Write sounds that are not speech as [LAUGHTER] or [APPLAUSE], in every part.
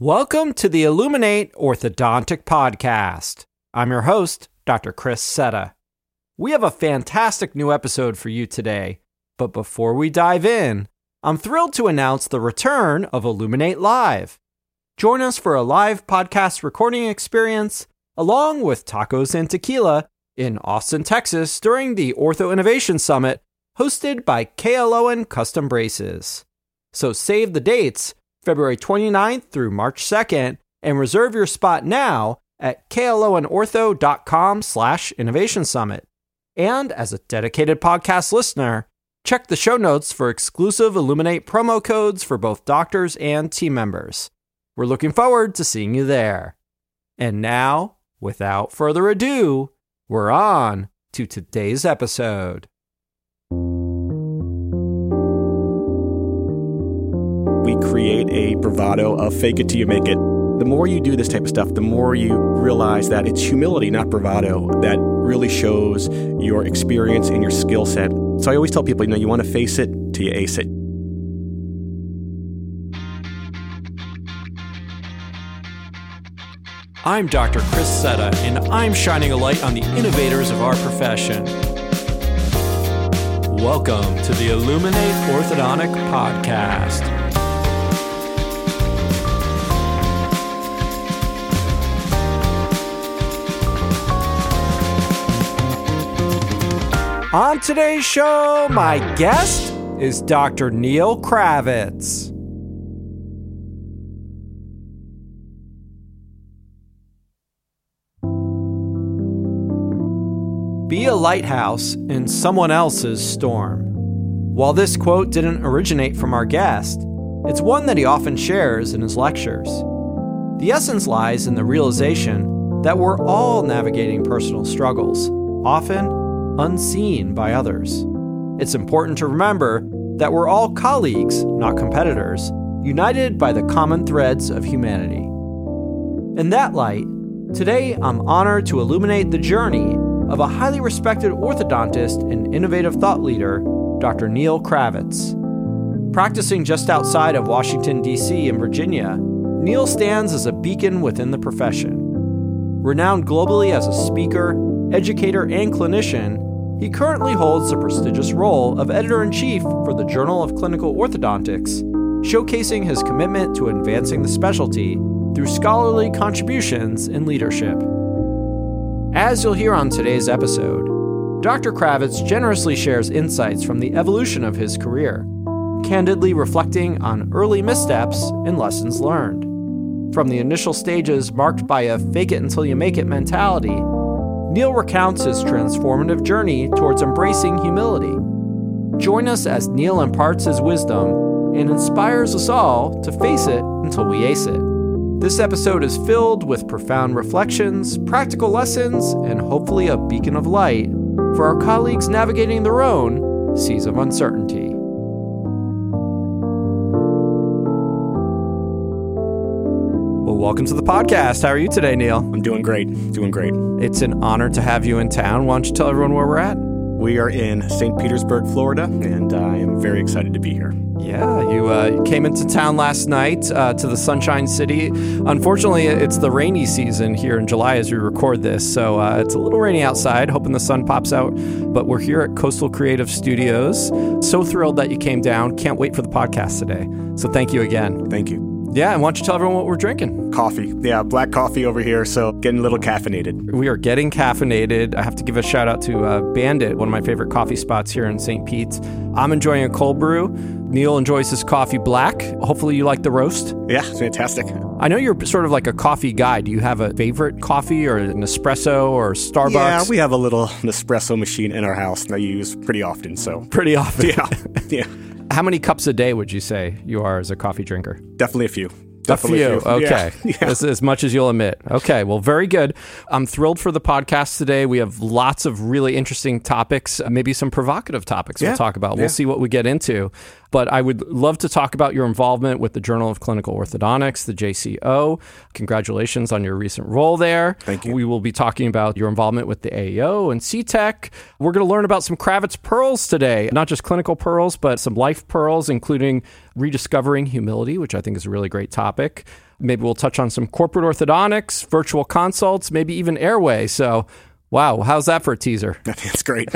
Welcome to the Illuminate Orthodontic Podcast. I'm your host, Dr. Chris Setta. We have a fantastic new episode for you today, but before we dive in, I'm thrilled to announce the return of Illuminate Live. Join us for a live podcast recording experience along with tacos and tequila in Austin, Texas during the Ortho Innovation Summit hosted by KLOwen Custom Braces. So save the dates February 29th through March 2nd, and reserve your spot now at klonortho.com slash innovation summit. And as a dedicated podcast listener, check the show notes for exclusive Illuminate promo codes for both doctors and team members. We're looking forward to seeing you there. And now, without further ado, we're on to today's episode. Create a bravado of fake it till you make it. The more you do this type of stuff, the more you realize that it's humility, not bravado, that really shows your experience and your skill set. So I always tell people, you know, you want to face it till you ace it. I'm Dr. Chris Setta, and I'm shining a light on the innovators of our profession. Welcome to the Illuminate Orthodontic Podcast. On today's show, my guest is Dr. Neal Kravitz. Be a lighthouse in someone else's storm. While this quote didn't originate from our guest, it's one that he often shares in his lectures. The essence lies in the realization that we're all navigating personal struggles, often unseen by others. It's important to remember that we're all colleagues, not competitors, united by the common threads of humanity. In that light, today I'm honored to illuminate the journey of a highly respected orthodontist and innovative thought leader, Dr. Neal Kravitz. Practicing just outside of Washington, D.C. and Virginia, Neal stands as a beacon within the profession. Renowned globally as a speaker, educator, and clinician, he currently holds the prestigious role of editor in chief for the Journal of Clinical Orthodontics, showcasing his commitment to advancing the specialty through scholarly contributions and leadership. As you'll hear on today's episode, Dr. Kravitz generously shares insights from the evolution of his career, candidly reflecting on early missteps and lessons learned. From the initial stages marked by a fake it until you make it mentality Neal recounts his transformative journey towards embracing humility. Join us as Neal imparts his wisdom and inspires us all to face it until we ace it. This episode is filled with profound reflections, practical lessons, and hopefully a beacon of light for our colleagues navigating their own seas of uncertainty. Welcome to the podcast. How are you today, Neal? I'm doing great. Doing great. It's an honor to have you in town. Why don't you tell everyone where we're at? We are in St. Petersburg, Florida, and I am very excited to be here. Yeah, you uh, came into town last night uh, to the Sunshine City. Unfortunately, it's the rainy season here in July as we record this, so uh, it's a little rainy outside. Hoping the sun pops out, but we're here at Coastal Creative Studios. So thrilled that you came down. Can't wait for the podcast today. So thank you again. Thank you. Yeah, and why don't you tell everyone what we're drinking? Coffee. Yeah, black coffee over here, so getting a little caffeinated. We are getting caffeinated. I have to give a shout out to uh, Bandit, one of my favorite coffee spots here in St. Pete. I'm enjoying a cold brew. Neal enjoys his coffee black. Hopefully, you like the roast. Yeah, it's fantastic. I know you're sort of like a coffee guy. Do you have a favorite coffee or an espresso or Starbucks? Yeah, we have a little Nespresso machine in our house that I use pretty often. So pretty often. [LAUGHS] Yeah, yeah. How many cups a day would you say you are as a coffee drinker? Definitely a few. Definitely a few. Okay. [LAUGHS] Yeah. Yeah. As, as, much as you'll admit. Okay. Well, very good. I'm thrilled for the podcast today. We have lots of really interesting topics, maybe some provocative topics yeah. we'll talk about. We'll see what we get into. But I would love to talk about your involvement with the Journal of Clinical Orthodontics, the JCO. Congratulations on your recent role there. Thank you. We will be talking about your involvement with the AAO and CTEC. We're going to learn about some Kravitz pearls today, not just clinical pearls, but some life pearls, including rediscovering humility, which I think is a really great topic. Maybe we'll touch on some corporate orthodontics, virtual consults, maybe even airway. So Wow, how's that for a teaser? [LAUGHS] That's great.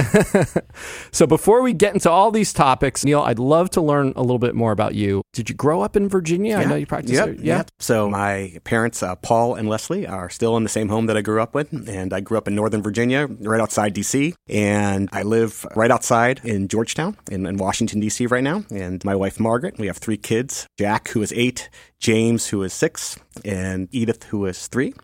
[LAUGHS] so, before we get into all these topics, Neal, I'd love to learn a little bit more about you. Did you grow up in Virginia? Yeah. I know you practice yep, there. Yeah. Yep. So, my parents, uh, Paul and Leslie, are still in the same home that I grew up with. And I grew up in Northern Virginia, right outside D.C. And I live right outside in Georgetown, in, in Washington, D.C. right now. And my wife, Margaret, we have three kids Jack, who is eight, James, who is six, and Edith, who is three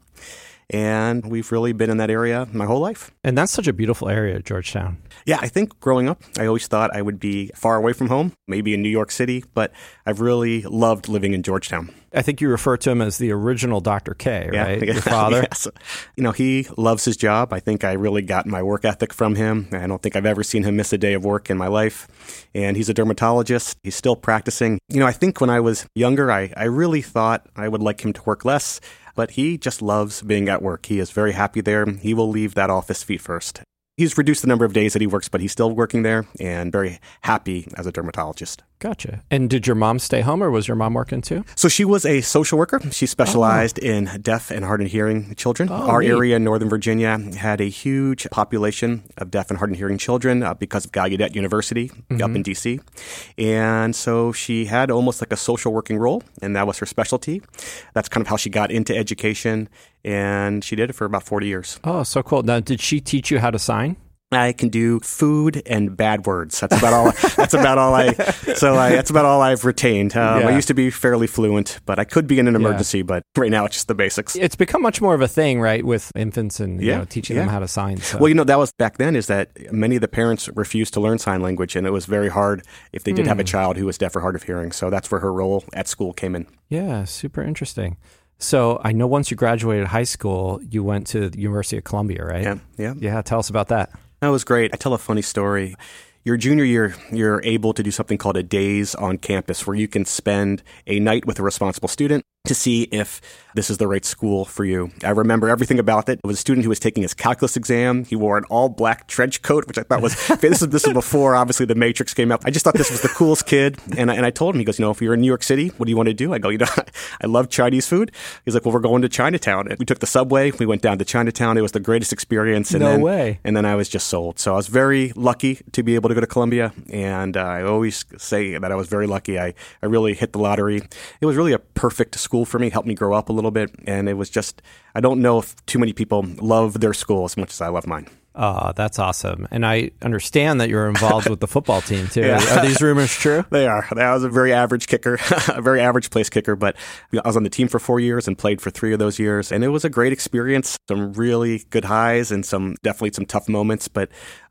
and we've really been in that area my whole life. And that's such a beautiful area, Georgetown. Yeah, I think growing up, I always thought I would be far away from home, maybe in New York City, but I've really loved living in Georgetown. I think you refer to him as the original Dr. K, right? [LAUGHS] Yeah, Your father. yes. You know, he loves his job. I think I really got my work ethic from him. I don't think I've ever seen him miss a day of work in my life. And he's a dermatologist. He's still practicing. You know, I think when I was younger, I, I really thought I would like him to work less but he just loves being at work. He is very happy there. He will leave that office feet first. He's reduced the number of days that he works, but he's still working there and very happy as a dermatologist. Gotcha. And did your mom stay home or was your mom working too? So she was a social worker. She specialized oh. in deaf and hard of hearing children. Oh, Our neat. area in Northern Virginia had a huge population of deaf and hard of hearing children uh, because of Gallaudet University mm-hmm. up in DC. And so she had almost like a social working role, and that was her specialty. That's kind of how she got into education, and she did it for about 40 years. Oh, so cool. Now, did she teach you how to sign? I can do food and bad words. That's about all. that's about all I. So I, that's about all I've retained. Um, yeah. I used to be fairly fluent, but I could be in an emergency. Yeah. But right now, it's just the basics. It's become much more of a thing, right, with infants and yeah. you know, teaching them how to sign. So. Well, you know, that was back then. Is that many of the parents refused to learn sign language, and it was very hard if they did mm. have a hmm. child who was deaf or hard of hearing. So that's where her role at school came in. Yeah, super interesting. So I know once you graduated high school, you went to the University of Columbia, right? Yeah, yeah. Yeah, tell us about that. That was great. I tell a funny story. Your junior year, you're able to do something called a days on campus where you can spend a night with a responsible student to see if this is the right school for you. I remember everything about it. It was a student who was taking his calculus exam. He wore an all black trench coat, which I thought was [LAUGHS] this is this is before obviously the Matrix came out. I just thought this was the coolest kid, and I, and I told him he goes, you know, if you're in New York City, what do you want to do? I go, you know, [LAUGHS] I love Chinese food. He's like, well, we're going to Chinatown. And we took the subway. We went down to Chinatown. It was the greatest experience. And no then, way. And then I was just sold. So I was very lucky to be able to go to Columbia, and uh, I always say that I was very lucky. I I really hit the lottery. It was really a perfect school for me. Helped me grow up a little bit, and it was just I don't know if too many people love their school as much as I love mine. Oh, that's awesome. And I understand that you're involved with the football team too. [LAUGHS] Yeah. Are these rumors true? they are. I was a very average kicker, [LAUGHS] a very average place kicker, but I was on the team for four years and played for three of those years. And it was a great experience. Some really good highs and some definitely some tough moments, but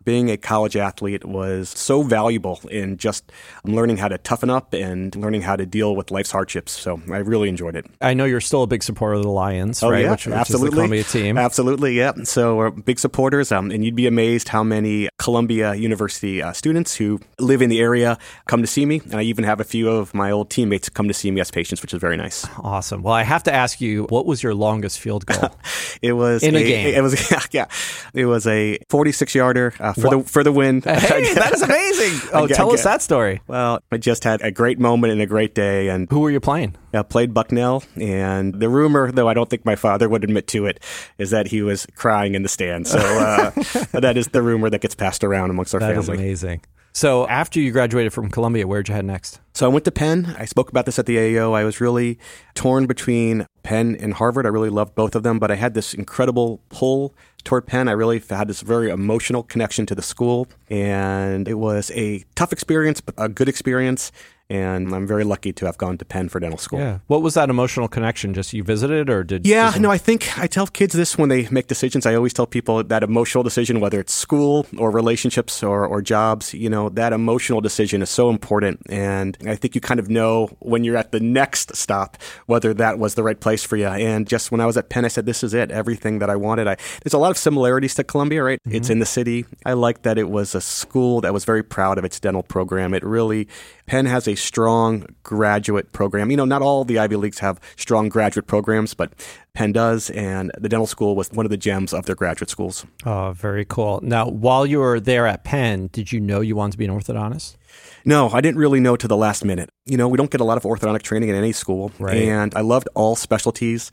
being a college athlete was so valuable in just learning how to toughen up and learning how to deal with life's hardships. So I really enjoyed it. I know you're still a big supporter of the Lions, oh, right? Yeah, which, which absolutely. Columbia team. Absolutely, yeah. So we're big supporters, um, and you'd be amazed how many Columbia University uh, students who live in the area come to see me. And I even have a few of my old teammates come to see me as patients, which is very nice. Awesome. Well, I have to ask you, what was your longest field goal? [LAUGHS] it was in a, a, game. It was [LAUGHS] yeah, yeah. It was a 46 yarder uh, for what? the for the win. [LAUGHS] Hey, that is amazing. Oh, tell us that story. Well, I just had a great moment and a great day. And who were you playing? I played Bucknell, and the rumor, though I don't think my father would admit to it, is that he was crying in the stand. So uh, [LAUGHS] that is the rumor that gets passed around amongst our that family. That is amazing. So after you graduated from Columbia, where'd you head next? So I went to Penn. I spoke about this at the AAO. I was really torn between Penn and Harvard. I really loved both of them, but I had this incredible pull toward Penn. I really had this very emotional connection to the school, and it was a tough experience, but a good experience and I'm very lucky to have gone to Penn for dental school. Yeah. What was that emotional connection? Just you visited, or did? Yeah. No, I think I tell kids this when they make decisions. I always tell people that emotional decision, whether it's school or relationships or, or jobs, you know, that emotional decision is so important. And I think you kind of know when you're at the next stop whether that was the right place for you. And just when I was at Penn, I said, "This is it. Everything that I wanted." I there's a lot of similarities to Columbia, right? Mm-hmm. It's in the city. I like that it was a school that was very proud of its dental program. It really Penn has a strong graduate program. You know, not all the Ivy Leagues have strong graduate programs, but Penn does, and the dental school was one of the gems of their graduate schools. Oh, very cool. Now, while you were there at Penn, did you know you wanted to be an orthodontist? No, I didn't really know to the last minute. You know, we don't get a lot of orthodontic training in any school, right. and I loved all specialties.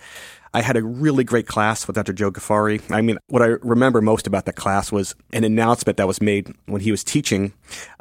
I had a really great class with Dr. Joe Ghafari. I mean, what I remember most about that class was an announcement that was made when he was teaching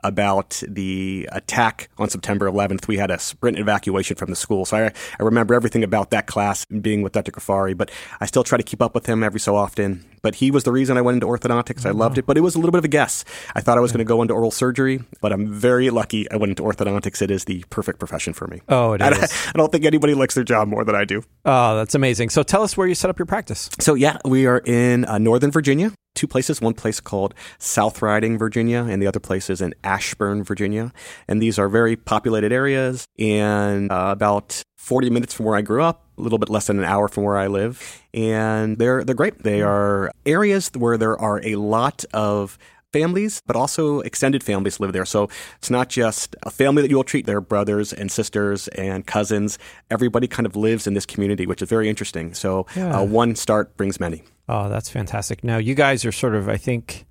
about the attack on September 11th. We had a sprint evacuation from the school. So I, I remember everything about that class being with Dr. Ghafari, but I still try to keep up with him every so often. But he was the reason I went into orthodontics. I loved it, but it was a little bit of a guess. I thought I was going to go into oral surgery, but I'm very lucky I went into orthodontics. It is the perfect profession for me. Oh, it I, is. [LAUGHS] I don't think anybody likes their job more than I do. Oh, that's amazing. So tell us where you set up your practice. So, yeah, we are in uh, Northern Virginia, two places. One place called South Riding, Virginia, and the other place is in Ashburn, Virginia. And these are very populated areas and uh, about 40 minutes from where I grew up, a little bit less than an hour from where I live. And they're, they're great. They are areas where there are a lot of families, but also extended families live there. So it's not just a family that you will treat, they're brothers and sisters and cousins. Everybody kind of lives in this community, which is very interesting. So Yeah. uh, one start brings many. Oh, that's fantastic. Now, you guys are sort of, I think,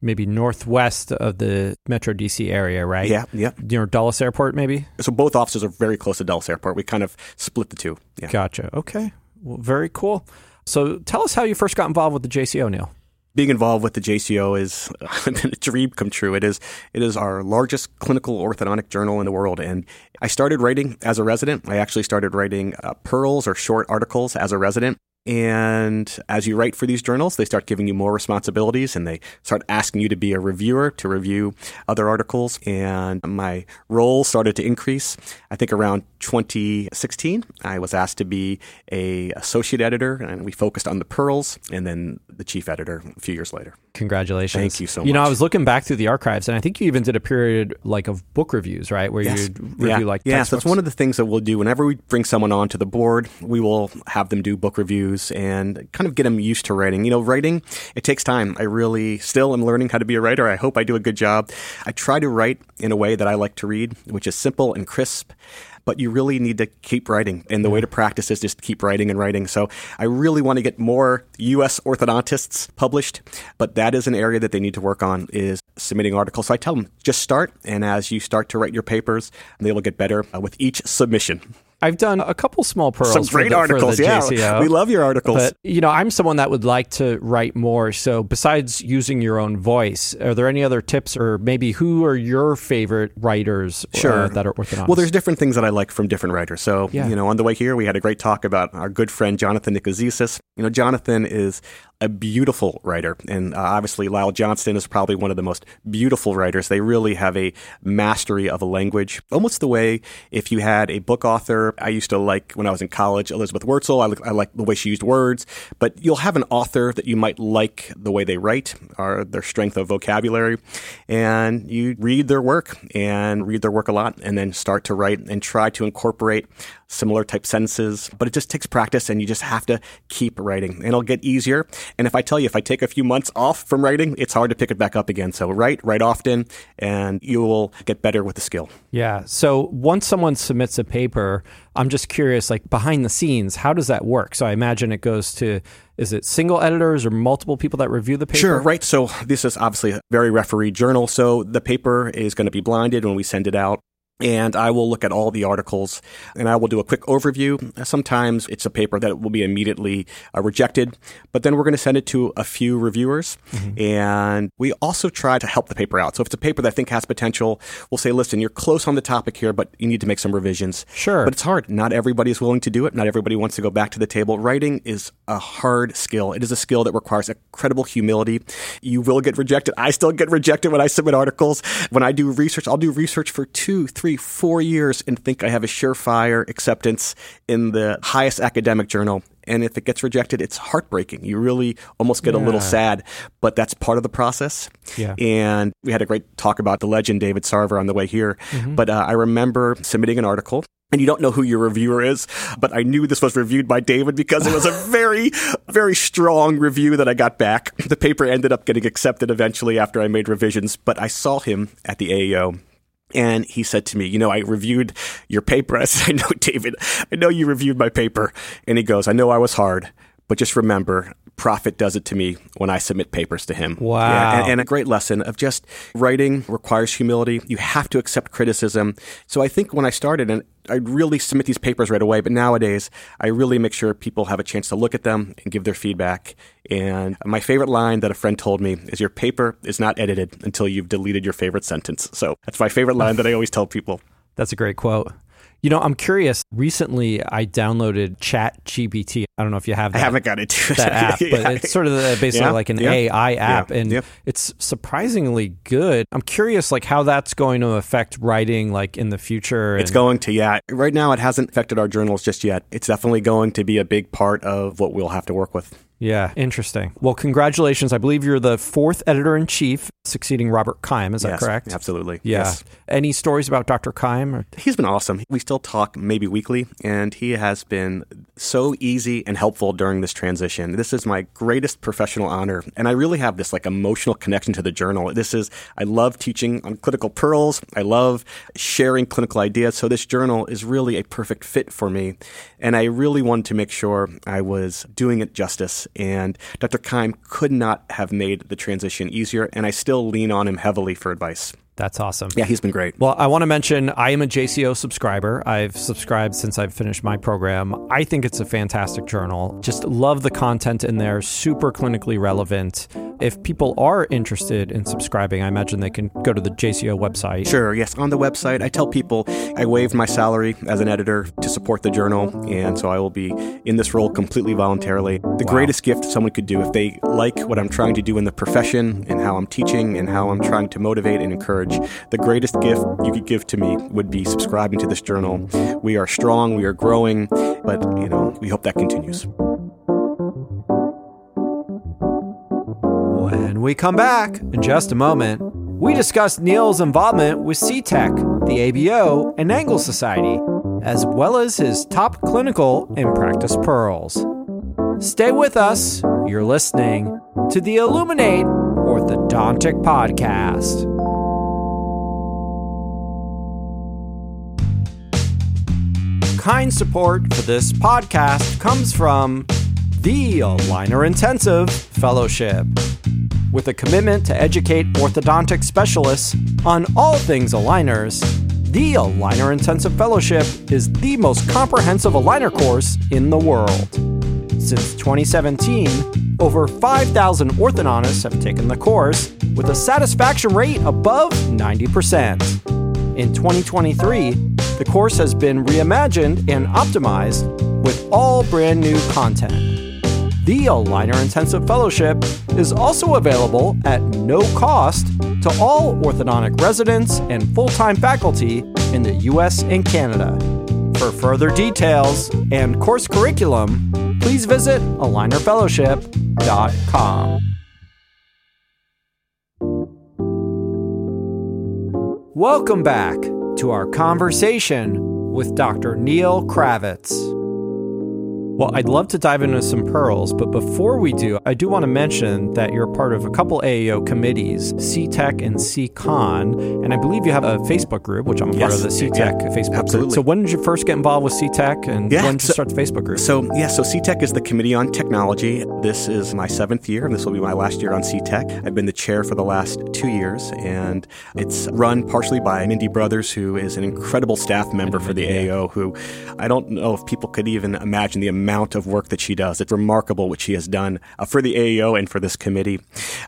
maybe northwest of the Metro DC area, right? Yeah, yeah. Near Dulles Airport, maybe? So both offices are very close to Dulles Airport. We kind of split the two. Yeah. Gotcha. Okay. Well, very cool. So tell us how you first got involved with the JCO, Neal. Being involved with the JCO is [LAUGHS] a dream come true. It is it is our largest clinical orthodontic journal in the world, and I started writing as a resident. I actually started writing uh, pearls or short articles as a resident. And as you write for these journals, they start giving you more responsibilities and they start asking you to be a reviewer to review other articles. And my role started to increase. I think around 2016, I was asked to be a associate editor and we focused on the pearls and then the chief editor a few years later. Congratulations. Thank you so much. You know, I was looking back through the archives, and I think you even did a period like of book reviews, right? Where Yes. you'd review yeah. like yeah, so that's one of the things that we'll do whenever we bring someone on to the board. We will have them do book reviews and kind of get them used to writing. You know, writing it takes time. I really still am learning how to be a writer. I hope I do a good job. I try to write in a way that I like to read, which is simple and crisp. But you really need to keep writing, and the way to practice is just keep writing and writing. So I really want to get more U.S. orthodontists published, but that is an area that they need to work on is submitting articles. So I tell them just start, and as you start to write your papers, they will get better uh, with each submission. I've done a couple small pearls. Some great the- articles, yeah. JCO. We love your articles. But you know, I'm someone that would like to write more. So, besides using your own voice, are there any other tips, or maybe who are your favorite writers uh, Sure. that are orthodontists? Well, there's different things that I like from different writers. So, Yeah. you know, on the way here, we had a great talk about our good friend Jonathan Nicozisis. You know, Jonathan is a beautiful writer, and uh, obviously Lyle Johnston is probably one of the most beautiful writers. They really have a mastery of a language, almost the way if you had a book author. I used to like when I was in college Elizabeth Wurtzel. I, I like the way she used words, but you'll have an author that you might like the way they write or their strength of vocabulary, and you read their work and read their work a lot, and then start to write and try to incorporate similar type sentences. But it just takes practice, and you just have to keep writing, and it'll get easier. And if I tell you, if I take a few months off from writing, it's hard to pick it back up again. So write, write often, and you will get better with the skill. Yeah. So once someone submits a paper, I'm just curious, like behind the scenes, how does that work? So I imagine it goes to, is it single editors or multiple people that review the paper? Sure, right. So this is obviously a very referee journal. So the paper is going to be blinded when we send it out. And I will look at all the articles and I will do a quick overview. Sometimes it's a paper that will be immediately uh, rejected, but then we're going to send it to a few reviewers. And we also try to help the paper out. So if it's a paper that I think has potential, we'll say, listen, you're close on the topic here, but you need to make some revisions. Sure. But it's hard. Not everybody is willing to do it. Not everybody wants to go back to the table. Writing is a hard skill. It is a skill that requires incredible humility. You will get rejected. I still get rejected when I submit articles. When I do research, I'll do research for two, three, four years and think I have a surefire acceptance in the highest academic journal. And if it gets rejected, it's heartbreaking. You really almost get a little sad, but that's part of the process. Yeah. And we had a great talk about the legend David Sarver on the way here. Mm-hmm. But uh, I remember submitting an article. And you don't know who your reviewer is, but I knew this was reviewed by David because it was a [LAUGHS] very, very strong review that I got back. The paper ended up getting accepted eventually after I made revisions, but I saw him at the AAO And he said to me, You know, I reviewed your paper. [LAUGHS] I said, I know, David, I know you reviewed my paper. And he goes, I know I was hard, but just remember, Proffit does it to me when I submit papers to him. Wow. Yeah, and, and, a great lesson of just writing requires humility. You have to accept criticism. So I think when I started, and I'd really submit these papers right away, but nowadays I really make sure people have a chance to look at them and give their feedback. And my favorite line that a friend told me is your paper is not edited until you've deleted your favorite sentence. So that's my favorite line that I always tell people. That's a great quote. You know, I'm curious. Recently, I downloaded ChatGPT. I don't know if you have that. I haven't got into that app, but [LAUGHS] yeah. it's sort of basically yeah. like an yeah. AI app, and it's surprisingly good. I'm curious, like how that's going to affect writing, like in the future. It's going to, yeah. Right now, it hasn't affected our journals just yet. It's definitely going to be a big part of what we'll have to work with. Yeah, interesting. Well, congratulations. I believe you're the fourth editor in chief, succeeding Robert Keim. Is that yes, correct? Absolutely. Yeah. Yes. Any stories about Dr. Keim? Or? He's been awesome. We still talk maybe weekly, and he has been so easy and helpful during this transition. This is my greatest professional honor, and I really have this like emotional connection to the journal. This is I love teaching on clinical pearls. I love sharing clinical ideas. So this journal is really a perfect fit for me, and I really wanted to make sure I was doing it justice and Dr. Keim could not have made the transition easier, and I still lean on him heavily for advice. That's awesome. Yeah, he's been great. Well, I want to mention I am a JCO subscriber. I've subscribed since I've finished my program. I think it's a fantastic journal. Just love the content in there, super clinically relevant. If people are interested in subscribing, I imagine they can go to the JCO website. Sure, yes. On the website, I tell people I waived my salary as an editor to support the journal, and so I will be in this role completely voluntarily. The wow. greatest gift someone could do if they like what I'm trying to do in the profession and how I'm teaching and how I'm trying to motivate and encourage the greatest gift you could give to me would be subscribing to this journal. We are strong, we are growing, but you know, we hope that continues. When we come back in just a moment, we discuss Neal's involvement with CTEC, the ABO, and Angle Society, as well as his top clinical and practice pearls. Stay with us. You're listening to the Illuminate Orthodontic Podcast. Kind support for this podcast comes from the Aligner Intensive Fellowship. With a commitment to educate orthodontic specialists on all things aligners, the Aligner Intensive Fellowship is the most comprehensive aligner course in the world. Since 2017, over 5,000 orthodontists have taken the course with a satisfaction rate above 90%. In 2023, the course has been reimagined and optimized with all brand new content. The Aligner Intensive Fellowship is also available at no cost to all orthodontic residents and full time faculty in the US and Canada. For further details and course curriculum, please visit alignerfellowship.com. Welcome back to our conversation with Dr. Neal Kravitz. Well, I'd love to dive into some pearls, but before we do, I do want to mention that you're part of a couple AAO committees, CTEC and CCON, and I believe you have a Facebook group, which I'm a yes. part of the CTEC yeah, Facebook absolutely. group. So when did you first get involved with CTEC, and yeah, when did you start the Facebook group? So yeah, so CTEC is the Committee on Technology. This is my seventh year, and this will be my last year on CTEC. I've been the chair for the last two years, and it's run partially by Mindy Brothers, who is an incredible staff member for the AAO. Who I don't know if people could even imagine the amount amount of work that she does. It's remarkable what she has done uh, for the AAO and for this committee.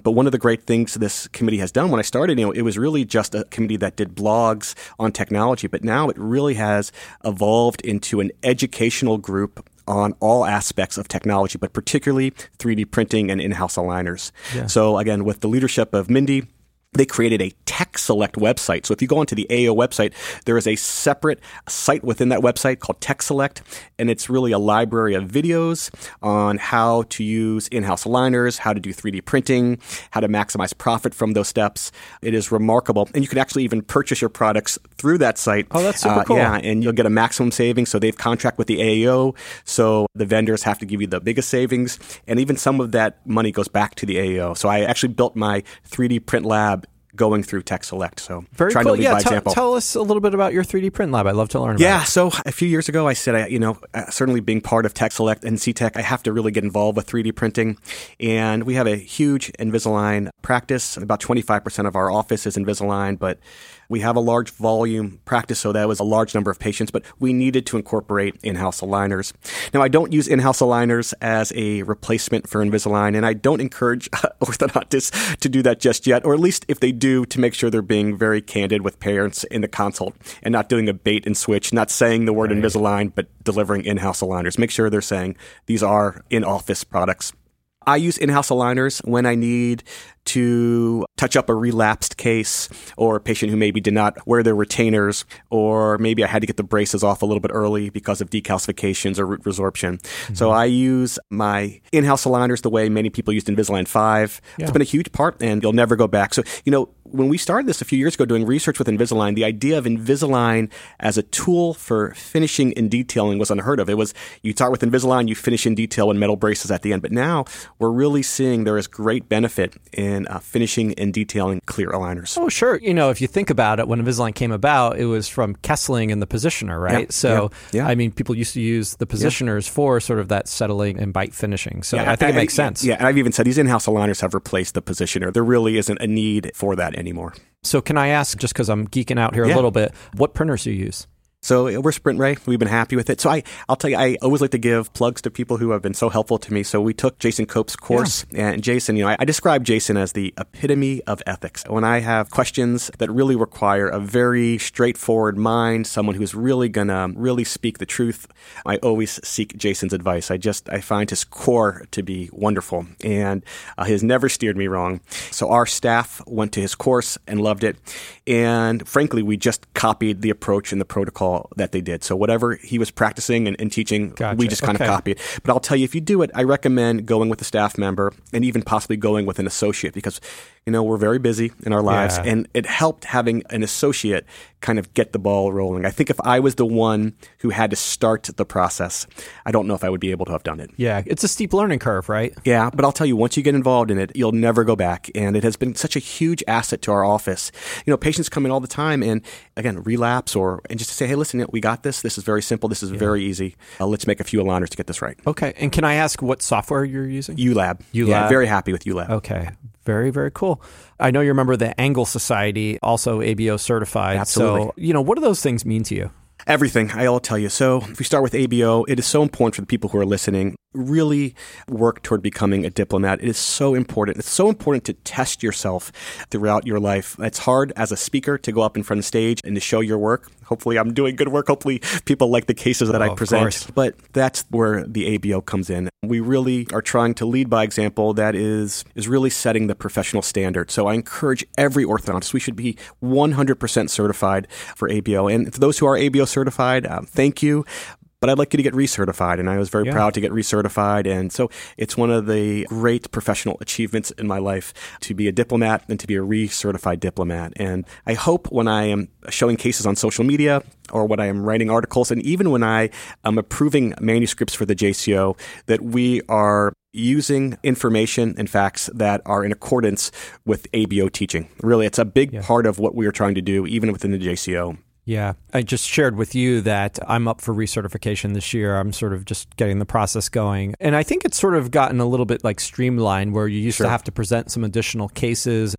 But one of the great things this committee has done when I started, you know, it was really just a committee that did blogs on technology, but now it really has evolved into an educational group on all aspects of technology, but particularly 3D printing and in-house aligners. Yeah. So again, with the leadership of Mindy, they created a Tech Select website. So if you go onto the AO website, there is a separate site within that website called Tech Select, and it's really a library of videos on how to use in-house aligners, how to do 3D printing, how to maximize profit from those steps. It is remarkable, and you can actually even purchase your products through that site. Oh, that's super uh, cool. Yeah, and you'll get a maximum savings. So they've contract with the AAO, so the vendors have to give you the biggest savings, and even some of that money goes back to the AAO. So I actually built my 3D print lab going through Tech Select. So Very trying cool. to lead yeah, by tell, example. tell us a little bit about your 3D print lab. I'd love to learn about Yeah, so a few years ago, I said, I, you know, uh, certainly being part of Tech Select and CTEC, I have to really get involved with 3D printing. And we have a huge Invisalign practice. About 25% of our office is Invisalign, but we have a large volume practice, so that was a large number of patients, but we needed to incorporate in-house aligners. Now, I don't use in-house aligners as a replacement for Invisalign, and I don't encourage [LAUGHS] orthodontists to do that just yet, or at least if they do, to make sure they're being very candid with parents in the consult and not doing a bait and switch, not saying the word Invisalign, but delivering in-house aligners. Make sure they're saying these are in-office products. I use in-house aligners when I need to touch up a relapsed case or a patient who maybe did not wear their retainers, or maybe I had to get the braces off a little bit early because of decalcifications or root resorption. So mm-hmm. I use my in-house aligners the way many people used Invisalign 5. It's been a huge part and you'll never go back. So, you know, when we started this a few years ago doing research with Invisalign, the idea of Invisalign as a tool for finishing and detailing was unheard of. It was you start with Invisalign, you finish in detail and metal braces at the end. But now we're really seeing there is great benefit in uh, finishing and detailing clear aligners. Oh, sure. You know, if you think about it, when Invisalign came about, it was from Kesling and the positioner, right? Yeah, so, yeah, yeah. I mean, people used to use the positioners for sort of that settling and bite finishing. So I think it makes sense. Yeah, and I've even said these in-house aligners have replaced the positioner. There really isn't a need for that anymore. So, can I ask, just because I'm geeking out here Yeah. a little bit, what printers do you use? So we're SprintRay. We've been happy with it. So I, I'll tell you, I always like to give plugs to people who have been so helpful to me. So we took Jason Cope's course, and Jason, you know, I, I describe Jason as the epitome of ethics. When I have questions that really require a very straightforward mind, someone who's really gonna really speak the truth, I always seek Jason's advice. I just I find his core to be wonderful, and uh, he has never steered me wrong. So our staff went to his course and loved it, and frankly, we just copied the approach and the protocol that they did. So whatever he was practicing and, and teaching, Gotcha. we just kind Okay. of copied. But I'll tell you, if you do it, I recommend going with a staff member and even possibly going with an associate because you know we're very busy in our lives, Yeah. and it helped having an associate kind of get the ball rolling. I think if I was the one who had to start the process, I don't know if I would be able to have done it. Yeah, it's a steep learning curve, right? Yeah, but I'll tell you, once you get involved in it, you'll never go back. And it has been such a huge asset to our office. You know, patients come in all the time and, again, relapse or, and just to say, hey, listen, we got this. This is very simple. This is very easy. Uh, let's make a few aligners to get this right. Okay. And can I ask what software you're using? ULab. ULab. Yeah, very happy with ULab. Okay. Very, very cool. I know you're a member the Angle Society, also ABO certified. Absolutely. So, you know, what do those things mean to you? Everything, I'll tell you. So, if we start with ABO, it is so important for the people who are listening. Really work toward becoming a diplomat. It is so important. It's so important to test yourself throughout your life. It's hard as a speaker to go up in front of the stage and to show your work. Hopefully, I'm doing good work. Hopefully, people like the cases that Oh, I present. course. But that's where the ABO comes in. We really are trying to lead by example that is is really setting the professional standard. So I encourage every orthodontist, we should be 100% certified for ABO. And for those who are ABO certified, um, thank you. But I'd like you to get recertified, and I was very Yeah. proud to get recertified. And so it's one of the great professional achievements in my life to be a diplomat and to be a recertified diplomat. And I hope when I am showing cases on social media or when I am writing articles, and even when I am approving manuscripts for the JCO, that we are using information and facts that are in accordance with ABO teaching. Really, it's a big part of what we are trying to do, even within the JCO. Yeah. I just shared with you that I'm up for recertification this year. I'm sort of just getting the process going. And I think it's sort of gotten a little bit like streamlined where you used to have to present some additional cases.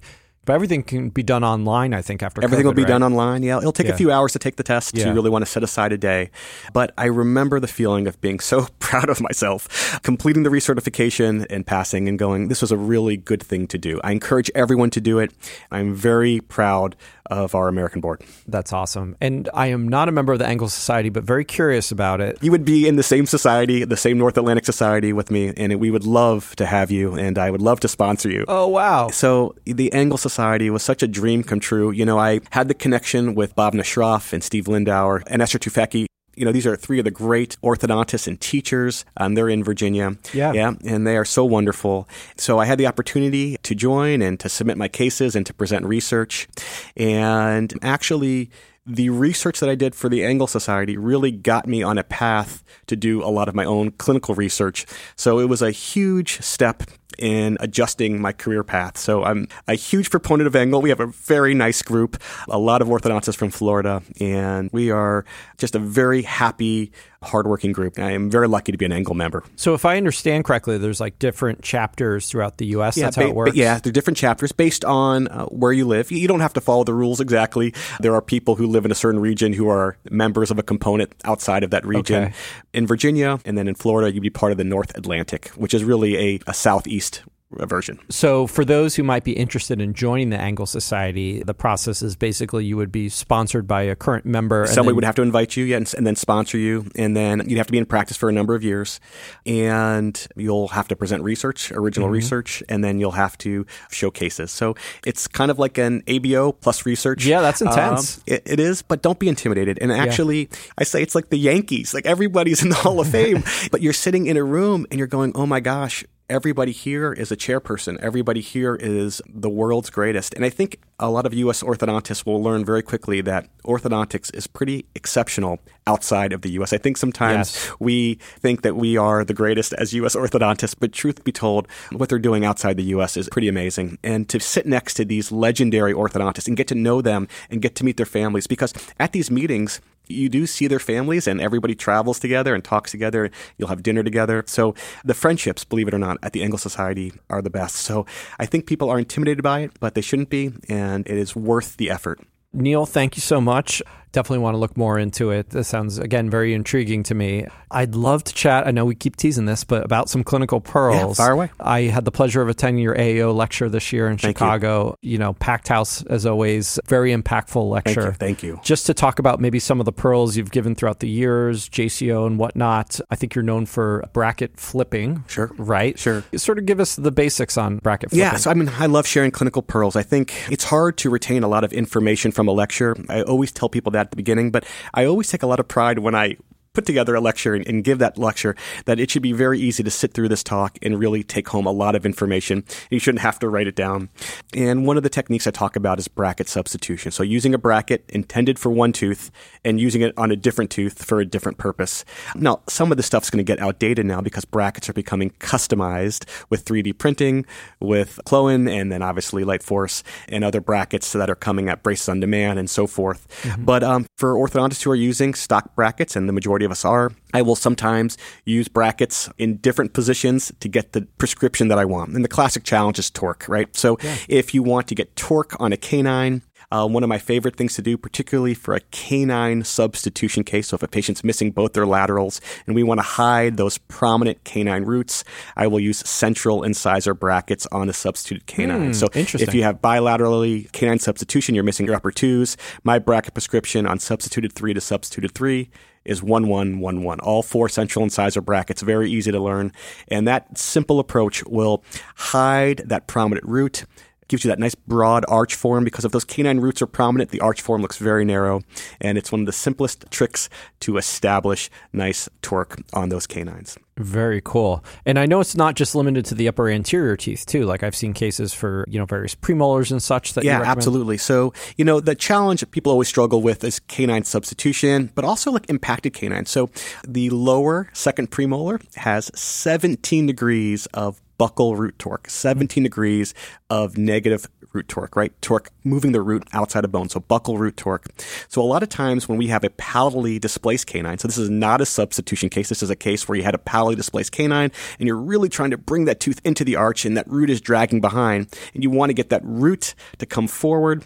But everything can be done online, I think, after Everything COVID, will be right? done online. Yeah, it'll take Yeah. a few hours to take the test. Yeah. You really want to set aside a day. But I remember the feeling of being so [LAUGHS] proud of myself, completing the recertification and passing and going, this was a really good thing to do. I encourage everyone to do it. I'm very proud of our American board. That's awesome. And I am not a member of the Angle Society, but very curious about it. You would be in the same society, the same North Atlantic Society with me, and we would love to have you, and I would love to sponsor you. Oh, wow. So the Angle Society was such a dream come true. You know, I had the connection with Bhavna Shroff and Steve Lindauer and Eser Tufekci. You know, these are three of the great orthodontists and teachers. Um, they're in Virginia. Yeah. Yeah. And they are so wonderful. So I had the opportunity to join and to submit my cases and to present research. And actually, the research that I did for the Angle Society really got me on a path to do a lot of my own clinical research. So it was a huge step in adjusting my career path. So I'm a huge proponent of angle. We have a very nice group, a lot of orthodontists from Florida, and we are just a very happy, hardworking group. I am very lucky to be an Angle member. So, if I understand correctly, there's like different chapters throughout the U.S. Yeah, That's how it works. Yeah, they're different chapters based on uh, where you live. You don't have to follow the rules exactly. There are people who live in a certain region who are members of a component outside of that region. Okay. In Virginia and then in Florida, you'd be part of the North Atlantic, which is really a, a southeast version. So, for those who might be interested in joining the Angle Society, the process is basically you would be sponsored by a current member. Somebody then- would have to invite you, yeah, and, and then sponsor you, and then you'd have to be in practice for a number of years, and you'll have to present research, original Mm-hmm. research, and then you'll have to show cases. So it's kind of like an ABO plus research. Yeah, that's intense. Um, it, it is, but don't be intimidated. And actually, I say it's like the Yankees. Like everybody's in the Hall of Fame, [LAUGHS] but you're sitting in a room and you're going, "Oh my gosh." Everybody here is a chairperson. Everybody here is the world's greatest. And I think a lot of U.S. orthodontists will learn very quickly that orthodontics is pretty exceptional outside of the U.S. I think sometimes Yes. we think that we are the greatest as U.S. orthodontists, but truth be told, what they're doing outside the U.S. is pretty amazing. And to sit next to these legendary orthodontists and get to know them and get to meet their families, because at these meetings, you do see their families and everybody travels together and talks together. You'll have dinner together. So the friendships, believe it or not, at the Angle Society are the best. So I think people are intimidated by it, but they shouldn't be. And it is worth the effort. Neal, thank you so much. Definitely want to look more into it. This sounds, again, very intriguing to me. I'd love to chat. I know we keep teasing this, but about some clinical pearls. fire away. I had the pleasure of attending your AAO lecture this year in Thank. Chicago. You. know, packed house as always. Very impactful Thank lecture. you. Thank you. Just to talk about maybe some of the pearls you've given throughout the years, JCO and whatnot. I think you're known for bracket flipping. Sure. Right? Sure. Sort of give us the basics on bracket flipping. Yeah, so I mean, I love sharing clinical pearls. I think it's hard to retain a lot of information from a lecture. I always tell people that at the beginning, but I always take a lot of pride when I put together a lecture and, and give that lecture that it should be very easy to sit through this talk and really take home a lot of information. You shouldn't have to write it down. And one of the techniques I talk about is bracket substitution. So using a bracket intended for one tooth and using it on a different tooth for a different purpose. Now, some of the stuff's going to get outdated now because brackets are becoming customized with 3D printing, with KLOwen, and then obviously Lightforce and other brackets that are coming at braces on demand and so forth. But um, for orthodontists who are using stock brackets, and the majority of us are, I will sometimes use brackets in different positions to get the prescription that I want. And the classic challenge is torque, right? So if you want to get torque on a canine, uh, one of my favorite things to do, particularly for a canine substitution case. So if a patient's missing both their laterals and we want to hide those prominent canine roots, I will use central incisor brackets on a substituted canine. so interesting. if you have bilaterally canine substitution, you're missing your upper twos. My bracket prescription on substituted three to substituted three is 1111. All four central incisor brackets, very easy to learn. And that simple approach will hide that prominent root gives you that nice broad arch form because if those canine roots are prominent, the arch form looks very narrow. And it's one of the simplest tricks to establish nice torque on those canines. Very cool. And I know it's not just limited to the upper anterior teeth too. Like I've seen cases for, you know, various premolars and such that you Yeah, absolutely. So, you know, the challenge that people always struggle with is canine substitution, but also like impacted canines. So the lower second premolar has 17 degrees of buccal root torque, 17 degrees of negative root torque, right? Torque moving the root outside of bone. So buccal root torque. So a lot of times when we have a palatally displaced canine, so this is not a substitution case. This is a case where you had a palatally displaced canine and you're really trying to bring that tooth into the arch and that root is dragging behind and you want to get that root to come forward.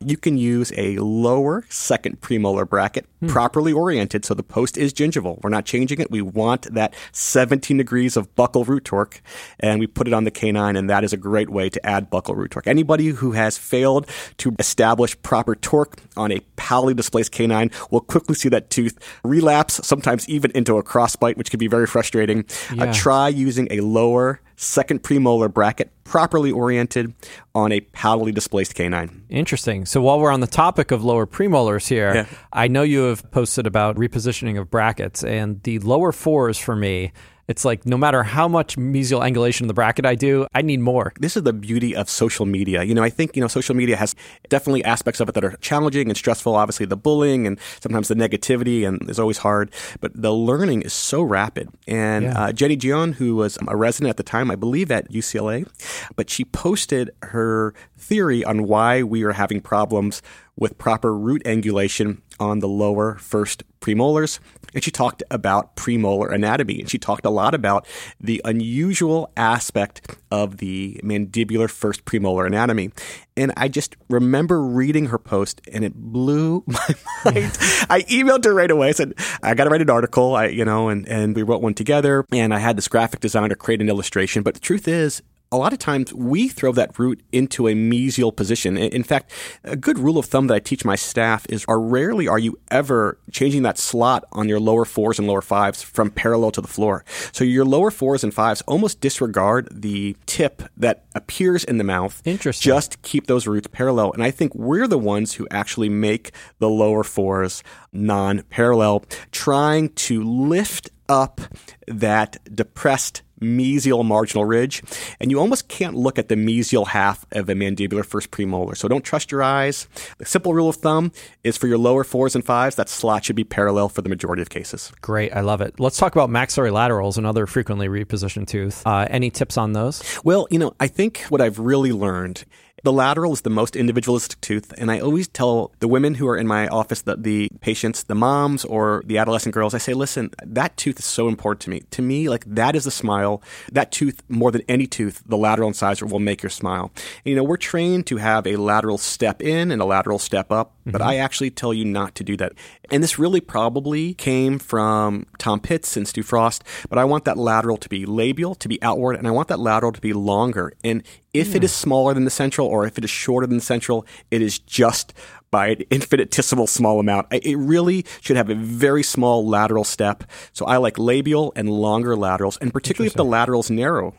You can use a lower second premolar bracket, properly oriented, so the post is gingival. We're not changing it. We want that 17 degrees of buccal root torque, and we put it on the canine, and that is a great way to add buccal root torque. Anybody who has failed to establish proper torque on a pally displaced canine will quickly see that tooth relapse, sometimes even into a crossbite, which can be very frustrating. Yeah. Uh, try using a lower second premolar bracket, properly oriented on a palatally displaced canine. Interesting. So while we're on the topic of lower premolars here, Yeah. I know you have posted about repositioning of brackets, and the lower fours for me It's like no matter how much mesial angulation in the bracket I do, I need more. This is the beauty of social media. You know, I think, you know, social media has definitely aspects of it that are challenging and stressful. Obviously, the bullying and sometimes the negativity and is always hard, but the learning is so rapid. And yeah. uh, Jenny Jian, who was a resident at the time, I believe at UCLA, but she posted her theory on why we are having problems with proper root angulation on the lower first premolars. And she talked about premolar anatomy. And she talked a lot about the unusual aspect of the mandibular first premolar anatomy. And I just remember reading her post and it blew [LAUGHS] my mind. [LAUGHS] I emailed her right away. I said, I got to write an article, I, you know, and, and we wrote one together. And I had this graphic designer create an illustration. But the truth is, a lot of times we throw that root into a mesial position. In fact, a good rule of thumb that I teach my staff is are rarely are you ever changing that slot on your lower fours and lower fives from parallel to the floor. So your lower fours and fives almost disregard the tip that appears in the mouth. Interesting. Just keep those roots parallel. And I think we're the ones who actually make the lower fours non-parallel, trying to lift up that depressed mesial marginal ridge, and you almost can't look at the mesial half of a mandibular first premolar. So don't trust your eyes. The simple rule of thumb is for your lower fours and fives, that slot should be parallel for the majority of cases. Great, I love it. Let's talk about maxillary laterals, another frequently repositioned tooth. Uh, any tips on those? Well, you know, I think what I've really learned the lateral is the most individualistic tooth, and I always tell the women who are in my office, the, the patients, the moms or the adolescent girls, I say, listen, that tooth is so important to me. To me, like that is the smile. That tooth, more than any tooth, the lateral incisor will make your smile. And, you know, we're trained to have a lateral step in and a lateral step up, mm-hmm. but I actually tell you not to do that. And this really probably came from Tom Pitts and Stu Frost, but I want that lateral to be labial, to be outward, and I want that lateral to be longer. And if it is smaller than the central or if it is shorter than the central, it is just by an infinitesimal small amount. It really should have a very small lateral step. So I like labial and longer laterals, and particularly if the lateral's narrow.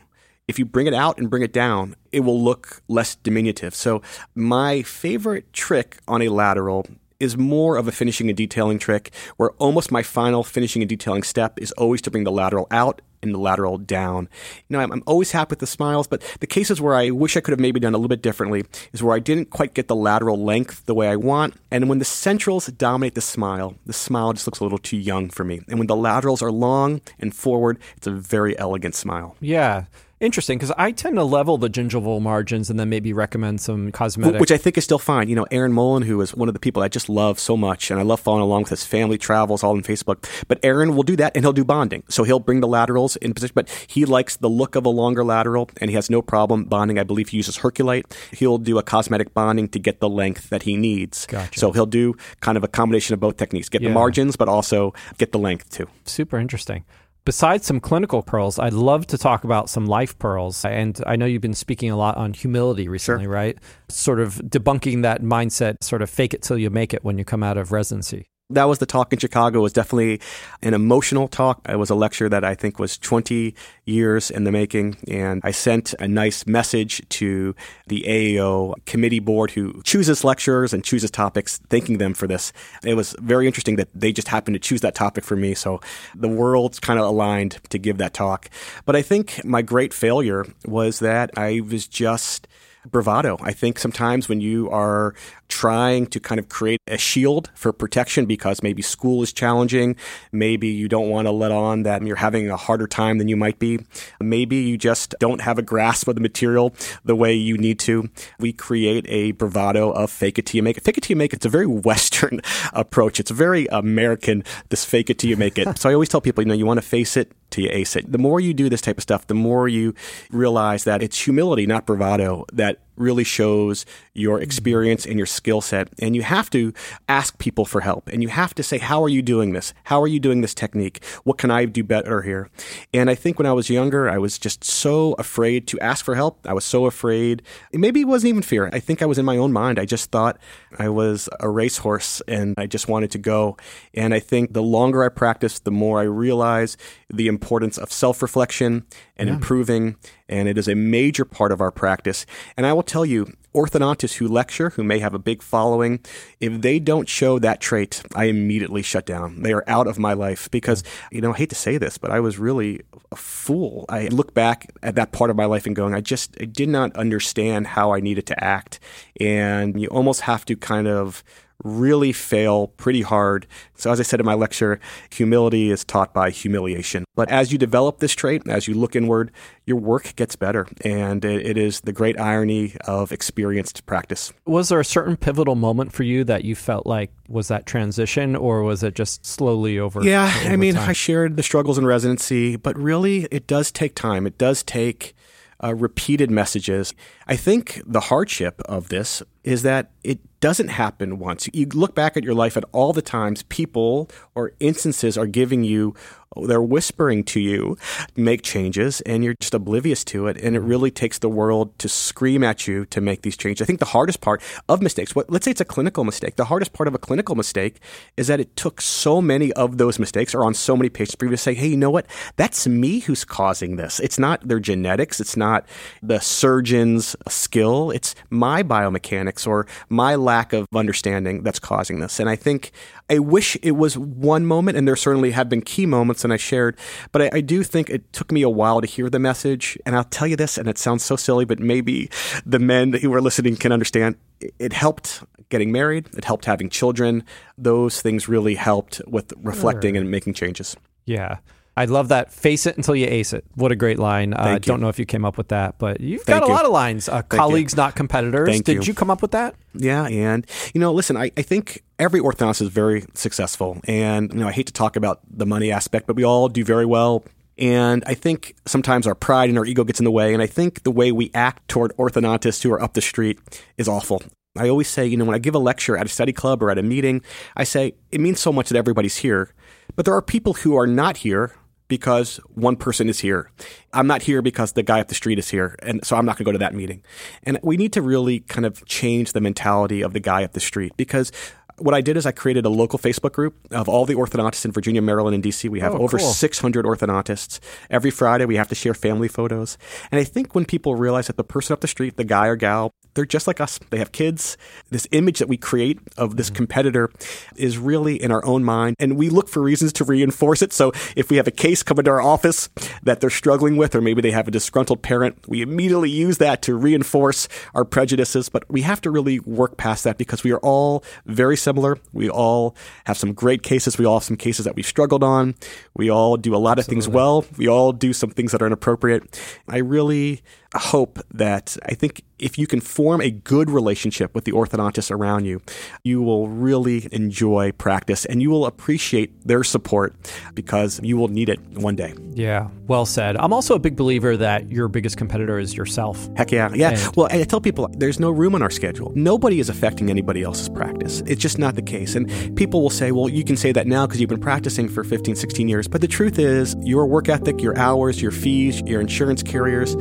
If you bring it out and bring it down, it will look less diminutive. So my favorite trick on a lateral is more of a finishing and detailing trick where almost my final finishing and detailing step is always to bring the lateral out and the lateral down. You know, I'm, I'm, always happy with the smiles, but the cases where I wish I could have maybe done a little bit differently is where I didn't quite get the lateral length the way I want. And when the centrals dominate the smile, the smile just looks a little too young for me. And when the laterals are long and forward, it's a very elegant smile. Yeah. Interesting, because I tend to level the gingival margins and then maybe recommend some cosmetic. Which I think is still fine. You know, Aaron Mullen, who is one of the people I just love so much, and I love following along with his family travels all on Facebook. But Aaron will do that, and he'll do bonding. So he'll bring the laterals in position, but he likes the look of a longer lateral, and he has no problem bonding. I believe he uses Herculite. He'll do a cosmetic bonding to get the length that he needs. Gotcha. So he'll do kind of a combination of both techniques get yeah. the margins, but also get the length too. Super interesting. Besides some clinical pearls, I'd love to talk about some life pearls. And I know you've been speaking a lot on humility recently, sure. right? Sort of debunking that mindset, sort of fake it till you make it when you come out of residency that was the talk in Chicago. It was definitely an emotional talk. It was a lecture that I think was 20 years in the making. And I sent a nice message to the AAO committee board who chooses lecturers and chooses topics, thanking them for this. It was very interesting that they just happened to choose that topic for me. So the world's kind of aligned to give that talk. But I think my great failure was that I was just bravado. I think sometimes when you are trying to kind of create a shield for protection because maybe school is challenging, maybe you don't want to let on that you're having a harder time than you might be, maybe you just don't have a grasp of the material the way you need to. We create a bravado of fake it till you make it. Fake it till you make it. It's a very [LAUGHS] Western approach. It's very American, this fake it till you make it. so I always tell people, you know, you want to face it till you ace it. The more you do this type of stuff, the more you realize that it's humility, not bravado, that really shows your mm-hmm. experience and your skill set. And you have to ask people for help. And you have to say, How are you doing this? How are you doing this technique? What can I do better here? And I think when I was younger, I was just so afraid to ask for help. I was so afraid. Maybe it wasn't even fear. I think I was in my own mind. I just thought I was a racehorse and I just wanted to go. And I think the longer I practiced, the more I realized the importance of self reflection and yeah. improving. And it is a major part of our practice. And I will tell you, orthodontists who lecture, who may have a big following, if they don't show that trait, I immediately shut down. They are out of my life because, you know, I hate to say this, but I was really a fool. I look back at that part of my life and going, I just I did not understand how I needed to act. And you almost have to kind of really fail pretty hard. So, as I said in my lecture, humility is taught by humiliation. But as you develop this trait, as you look inward, your work gets better. And it, is the great irony of experienced practice. Was there a certain pivotal moment for you that you felt like was that transition, or was it just slowly over? Yeah, over I mean, time? I shared the struggles in residency, but really, it does take time. It does take uh, repeated messages. I think the hardship of this is that it doesn't happen once. You look back at your life at all the times people or instances are giving you, they're whispering to you, make changes, and you're just oblivious to it. And it mm-hmm. really takes the world to scream at you to make these changes. I think the hardest part of mistakes, what, let's say it's a clinical mistake, the hardest part of a clinical mistake is that it took so many of those mistakes or on so many patients for you to say, hey, you know what? That's me who's causing this. It's not their genetics, it's not the surgeon's skill, it's my biomechanics or my lack of understanding that's causing this. And I think I wish it was one moment, and there certainly have been key moments, and I shared, but I, I, do think it took me a while to hear the message. And I'll tell you this, and it sounds so silly, but maybe the men who are listening can understand. It helped getting married, it helped having children. Those things really helped with reflecting sure. and making changes. Yeah. I love that. Face it until you ace it. What a great line. I uh, don't know if you came up with that, but you've Thank got a you. lot of lines. Uh, colleagues, you. not competitors. Thank Did you. you come up with that? Yeah. And, you know, listen, I, I think every orthodontist is very successful. And, you know, I hate to talk about the money aspect, but we all do very well. And I think sometimes our pride and our ego gets in the way. And I think the way we act toward orthodontists who are up the street is awful. I always say, you know, when I give a lecture at a study club or at a meeting, I say, it means so much that everybody's here. But there are people who are not here because one person is here. I'm not here because the guy up the street is here. And so I'm not going to go to that meeting. And we need to really kind of change the mentality of the guy up the street because what I did is I created a local Facebook group of all the orthodontists in Virginia, Maryland, and DC. We have oh, over cool. 600 orthodontists. Every Friday, we have to share family photos. And I think when people realize that the person up the street, the guy or gal, they're just like us. They have kids. This image that we create of this mm-hmm. competitor is really in our own mind, and we look for reasons to reinforce it. So if we have a case come into our office that they're struggling with, or maybe they have a disgruntled parent, we immediately use that to reinforce our prejudices. But we have to really work past that because we are all very similar. We all have some great cases. We all have some cases that we've struggled on. We all do a lot of Absolutely. things well. We all do some things that are inappropriate. I really hope that I think if you can form a good relationship with the orthodontist around you, you will really enjoy practice and you will appreciate their support because you will need it one day. Yeah, well said. I'm also a big believer that your biggest competitor is yourself. Heck yeah. Yeah. And well, I tell people there's no room on our schedule. Nobody is affecting anybody else's practice. It's just not the case. And people will say, well, you can say that now because you've been practicing for 15, 16 years. But the truth is, your work ethic, your hours, your fees, your insurance carriers,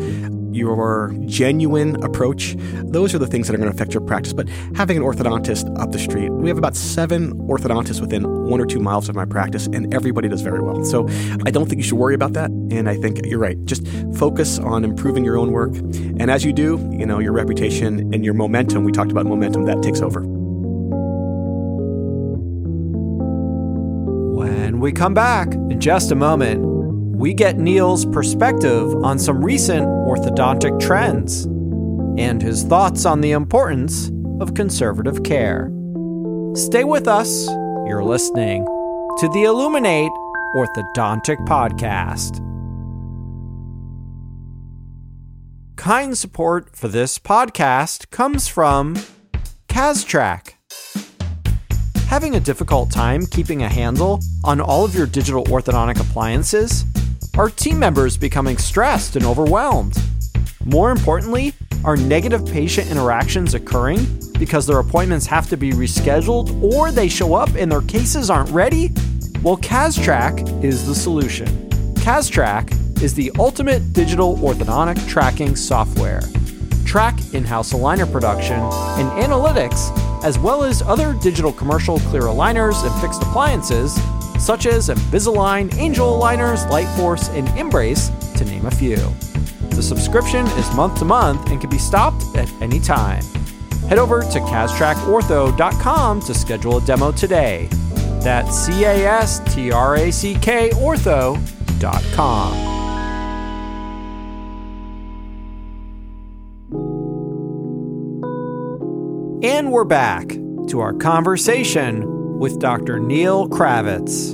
your genuine approach, those are the things that are going to affect your practice. But having an orthodontist up the street, we have about seven orthodontists within one or two miles of my practice, and everybody does very well. So I don't think you should worry about that. And I think you're right. Just focus on improving your own work. And as you do, you know, your reputation and your momentum, we talked about momentum, that takes over. When we come back in just a moment, we get Neal's perspective on some recent orthodontic trends and his thoughts on the importance of conservative care. Stay with us. You're listening to the Illuminate Orthodontic Podcast. Kind support for this podcast comes from CAStrack. Having a difficult time keeping a handle on all of your digital orthodontic appliances? Are team members becoming stressed and overwhelmed? More importantly, are negative patient interactions occurring because their appointments have to be rescheduled or they show up and their cases aren't ready? Well, CAStrack is the solution. CAStrack is the ultimate digital orthodontic tracking software. Track in house aligner production and analytics, as well as other digital commercial clear aligners and fixed appliances such as Invisalign, Angel Aligners, Lightforce, and Embrace, to name a few. The subscription is month to month and can be stopped at any time. Head over to castrackortho.com to schedule a demo today. That's C A S T R A C K ortho.com. And we're back to our conversation with Dr. Neal Kravitz.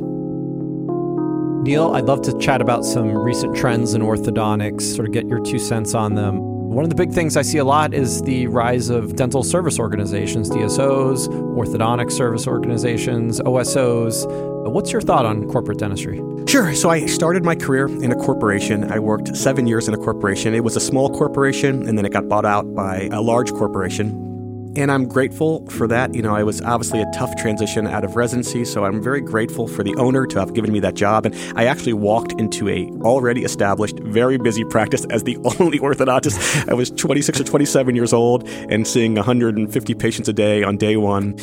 Neal, I'd love to chat about some recent trends in orthodontics, sort of get your two cents on them. One of the big things I see a lot is the rise of dental service organizations, DSOs, orthodontic service organizations, OSOs. What's your thought on corporate dentistry? Sure. So I started my career in a corporation. I worked seven years in a corporation. It was a small corporation, and then it got bought out by a large corporation. And I'm grateful for that. You know, I was obviously a tough transition out of residency, so I'm very grateful for the owner to have given me that job. And I actually walked into a already established, very busy practice as the [LAUGHS] only orthodontist. I was 26 or 27 years old and seeing 150 patients a day on day one.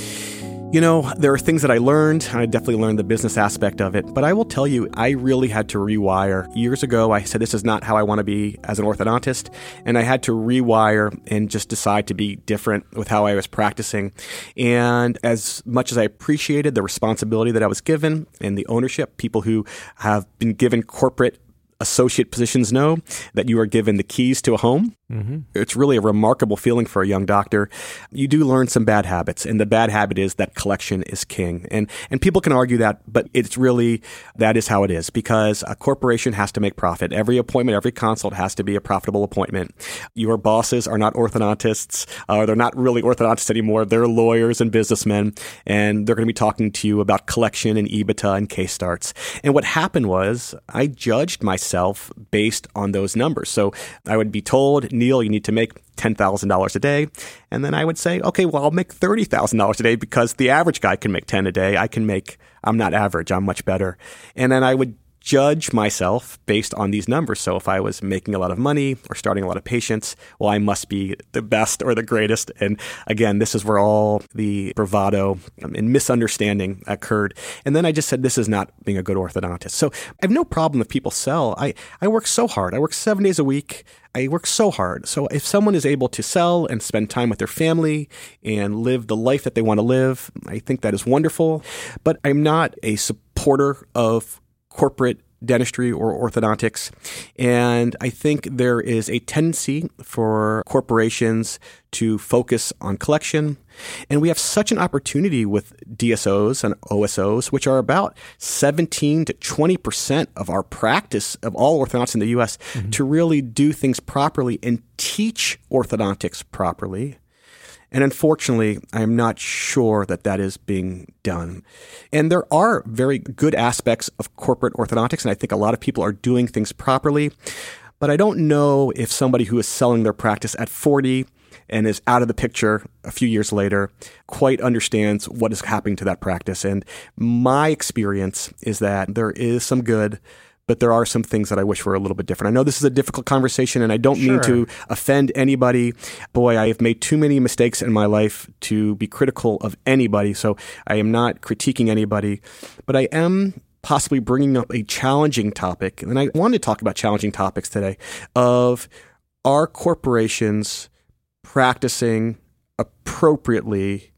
You know, there are things that I learned. I definitely learned the business aspect of it, but I will tell you, I really had to rewire. Years ago, I said, this is not how I want to be as an orthodontist. And I had to rewire and just decide to be different with how I was practicing. And as much as I appreciated the responsibility that I was given and the ownership, people who have been given corporate associate positions know that you are given the keys to a home. Mm-hmm. It's really a remarkable feeling for a young doctor. You do learn some bad habits, and the bad habit is that collection is king. And and people can argue that, but it's really that is how it is because a corporation has to make profit. Every appointment, every consult has to be a profitable appointment. Your bosses are not orthodontists, uh, they're not really orthodontists anymore. They're lawyers and businessmen, and they're going to be talking to you about collection and EBITDA and case starts. And what happened was I judged myself based on those numbers. So I would be told Neal, you need to make $10,000 a day. And then I would say, okay, well, I'll make $30,000 a day because the average guy can make 10 a day. I can make, I'm not average. I'm much better. And then I would judge myself based on these numbers. So if I was making a lot of money or starting a lot of patients, well, I must be the best or the greatest. And again, this is where all the bravado and misunderstanding occurred. And then I just said, this is not being a good orthodontist. So I have no problem if people sell. I, I work so hard. I work seven days a week. I work so hard. So if someone is able to sell and spend time with their family and live the life that they want to live, I think that is wonderful. But I'm not a supporter of corporate dentistry or orthodontics. And I think there is a tendency for corporations to focus on collection. And we have such an opportunity with DSOs and OSOs, which are about 17 to 20% of our practice of all orthodontics in the US, mm-hmm. to really do things properly and teach orthodontics properly. And unfortunately, I'm not sure that that is being done. And there are very good aspects of corporate orthodontics, and I think a lot of people are doing things properly. But I don't know if somebody who is selling their practice at 40 and is out of the picture a few years later quite understands what is happening to that practice. And my experience is that there is some good but there are some things that I wish were a little bit different. I know this is a difficult conversation and I don't sure. mean to offend anybody. Boy, I have made too many mistakes in my life to be critical of anybody. So I am not critiquing anybody, but I am possibly bringing up a challenging topic. And I want to talk about challenging topics today of are corporations practicing appropriately?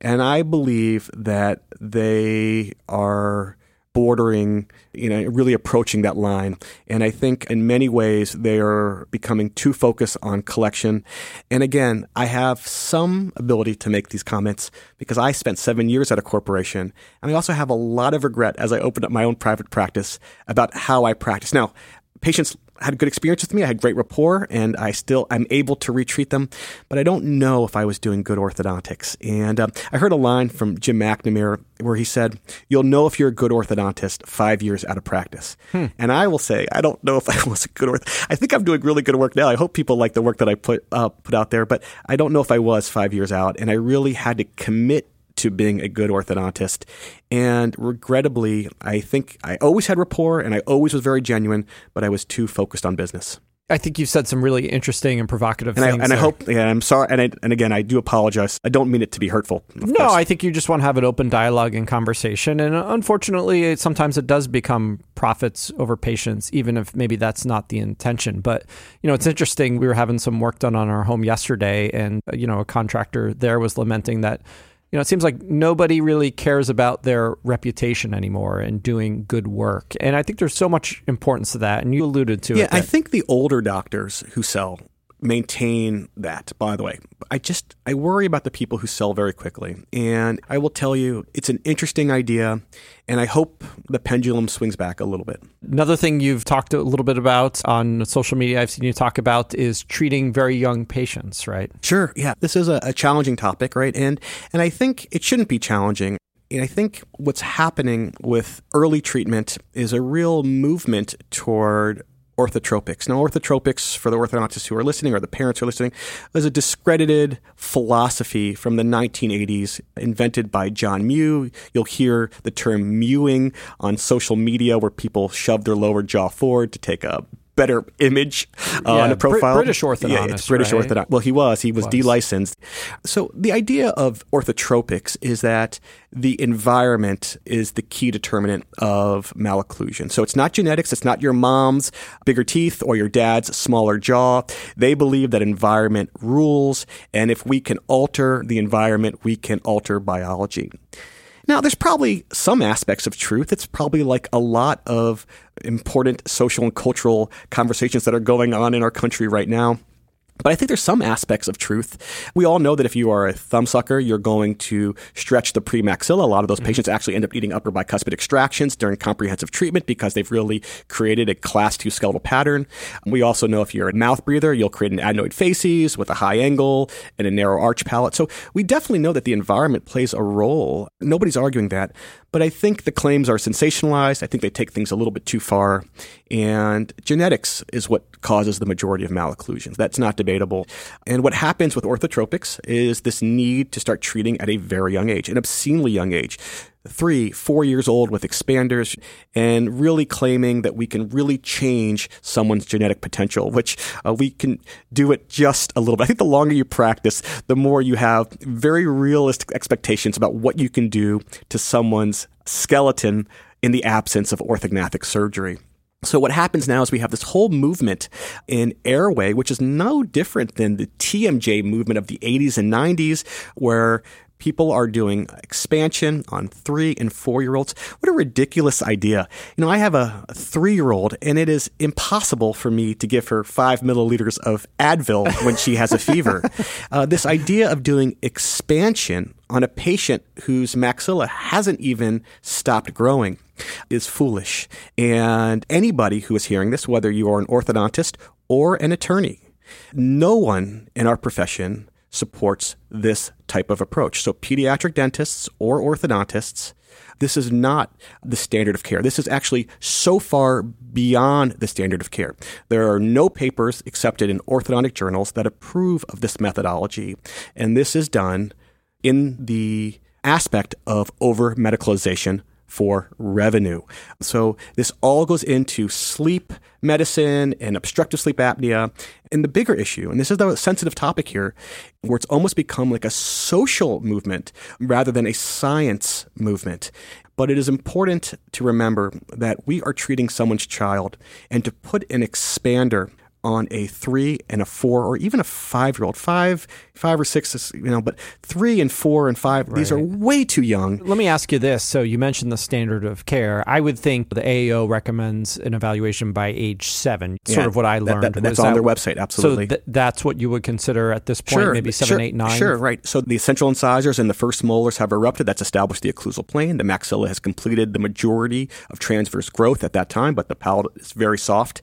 And I believe that they are bordering, you know, really approaching that line. And I think in many ways they are becoming too focused on collection. And again, I have some ability to make these comments because I spent seven years at a corporation. And I also have a lot of regret as I opened up my own private practice about how I practice. Now, patients had a good experience with me. I had great rapport and I still, I'm able to retreat them, but I don't know if I was doing good orthodontics. And uh, I heard a line from Jim McNamara where he said, you'll know if you're a good orthodontist five years out of practice. Hmm. And I will say, I don't know if [LAUGHS] I was a good orth. I think I'm doing really good work now. I hope people like the work that I put, uh, put out there, but I don't know if I was five years out. And I really had to commit to being a good orthodontist. And regrettably, I think I always had rapport and I always was very genuine, but I was too focused on business. I think you've said some really interesting and provocative and things. I, and there. I hope, yeah, I'm sorry, and I, and again, I do apologize. I don't mean it to be hurtful. No, course. I think you just want to have an open dialogue and conversation. And unfortunately, it, sometimes it does become profits over patients, even if maybe that's not the intention. But you know, it's interesting. We were having some work done on our home yesterday, and uh, you know, a contractor there was lamenting that you know, it seems like nobody really cares about their reputation anymore and doing good work. And I think there's so much importance to that. And you alluded to yeah, it. Yeah, I think the older doctors who sell maintain that, by the way. I just, I worry about the people who sell very quickly. And I will tell you, it's an interesting idea. And I hope the pendulum swings back a little bit. Another thing you've talked a little bit about on social media, I've seen you talk about is treating very young patients, right? Sure. Yeah. This is a, a challenging topic, right? And, and I think it shouldn't be challenging. And I think what's happening with early treatment is a real movement toward orthotropics. Now, orthotropics, for the orthodontists who are listening or the parents who are listening, is a discredited philosophy from the 1980s invented by John Mew. You'll hear the term mewing on social media where people shove their lower jaw forward to take a better image uh, yeah, on a profile. British orthodontist. Yeah, it's British right? orthodontist. Well, he was. He was, was delicensed. So the idea of orthotropics is that the environment is the key determinant of malocclusion. So it's not genetics. It's not your mom's bigger teeth or your dad's smaller jaw. They believe that environment rules, and if we can alter the environment, we can alter biology. Now, there's probably some aspects of truth. It's probably like a lot of important social and cultural conversations that are going on in our country right now. But I think there's some aspects of truth. We all know that if you are a thumbsucker, you're going to stretch the premaxilla. A lot of those mm-hmm. patients actually end up needing upper bicuspid extractions during comprehensive treatment because they've really created a class two skeletal pattern. We also know if you're a mouth breather, you'll create an adenoid facies with a high angle and a narrow arch palate. So we definitely know that the environment plays a role. Nobody's arguing that. But I think the claims are sensationalized. I think they take things a little bit too far. And genetics is what causes the majority of malocclusions. That's not debatable. And what happens with orthotropics is this need to start treating at a very young age, an obscenely young age three, four years old with expanders and really claiming that we can really change someone's genetic potential, which uh, we can do it just a little bit. I think the longer you practice, the more you have very realistic expectations about what you can do to someone's skeleton in the absence of orthognathic surgery. So what happens now is we have this whole movement in airway, which is no different than the TMJ movement of the 80s and 90s, where people are doing expansion on three and four year olds. What a ridiculous idea. You know, I have a three year old and it is impossible for me to give her five milliliters of Advil when she has a [LAUGHS] fever. Uh, this idea of doing expansion on a patient whose maxilla hasn't even stopped growing is foolish. And anybody who is hearing this, whether you are an orthodontist or an attorney, no one in our profession supports this type of approach. So, pediatric dentists or orthodontists, this is not the standard of care. This is actually so far beyond the standard of care. There are no papers accepted in orthodontic journals that approve of this methodology. And this is done in the aspect of over medicalization for revenue. So this all goes into sleep medicine and obstructive sleep apnea. And the bigger issue, and this is the sensitive topic here, where it's almost become like a social movement rather than a science movement. But it is important to remember that we are treating someone's child and to put an expander on a three and a four or even a five year old. Five, five or six, you know, but three and four and five, right. these are way too young. Let me ask you this. So you mentioned the standard of care. I would think the AAO recommends an evaluation by age seven, yeah, sort of what I learned. That, that, that's on that, their website, absolutely. So th- that's what you would consider at this point, sure, maybe seven, sure, eight, nine? Sure, right. So the central incisors and the first molars have erupted. That's established the occlusal plane. The maxilla has completed the majority of transverse growth at that time, but the palate is very soft.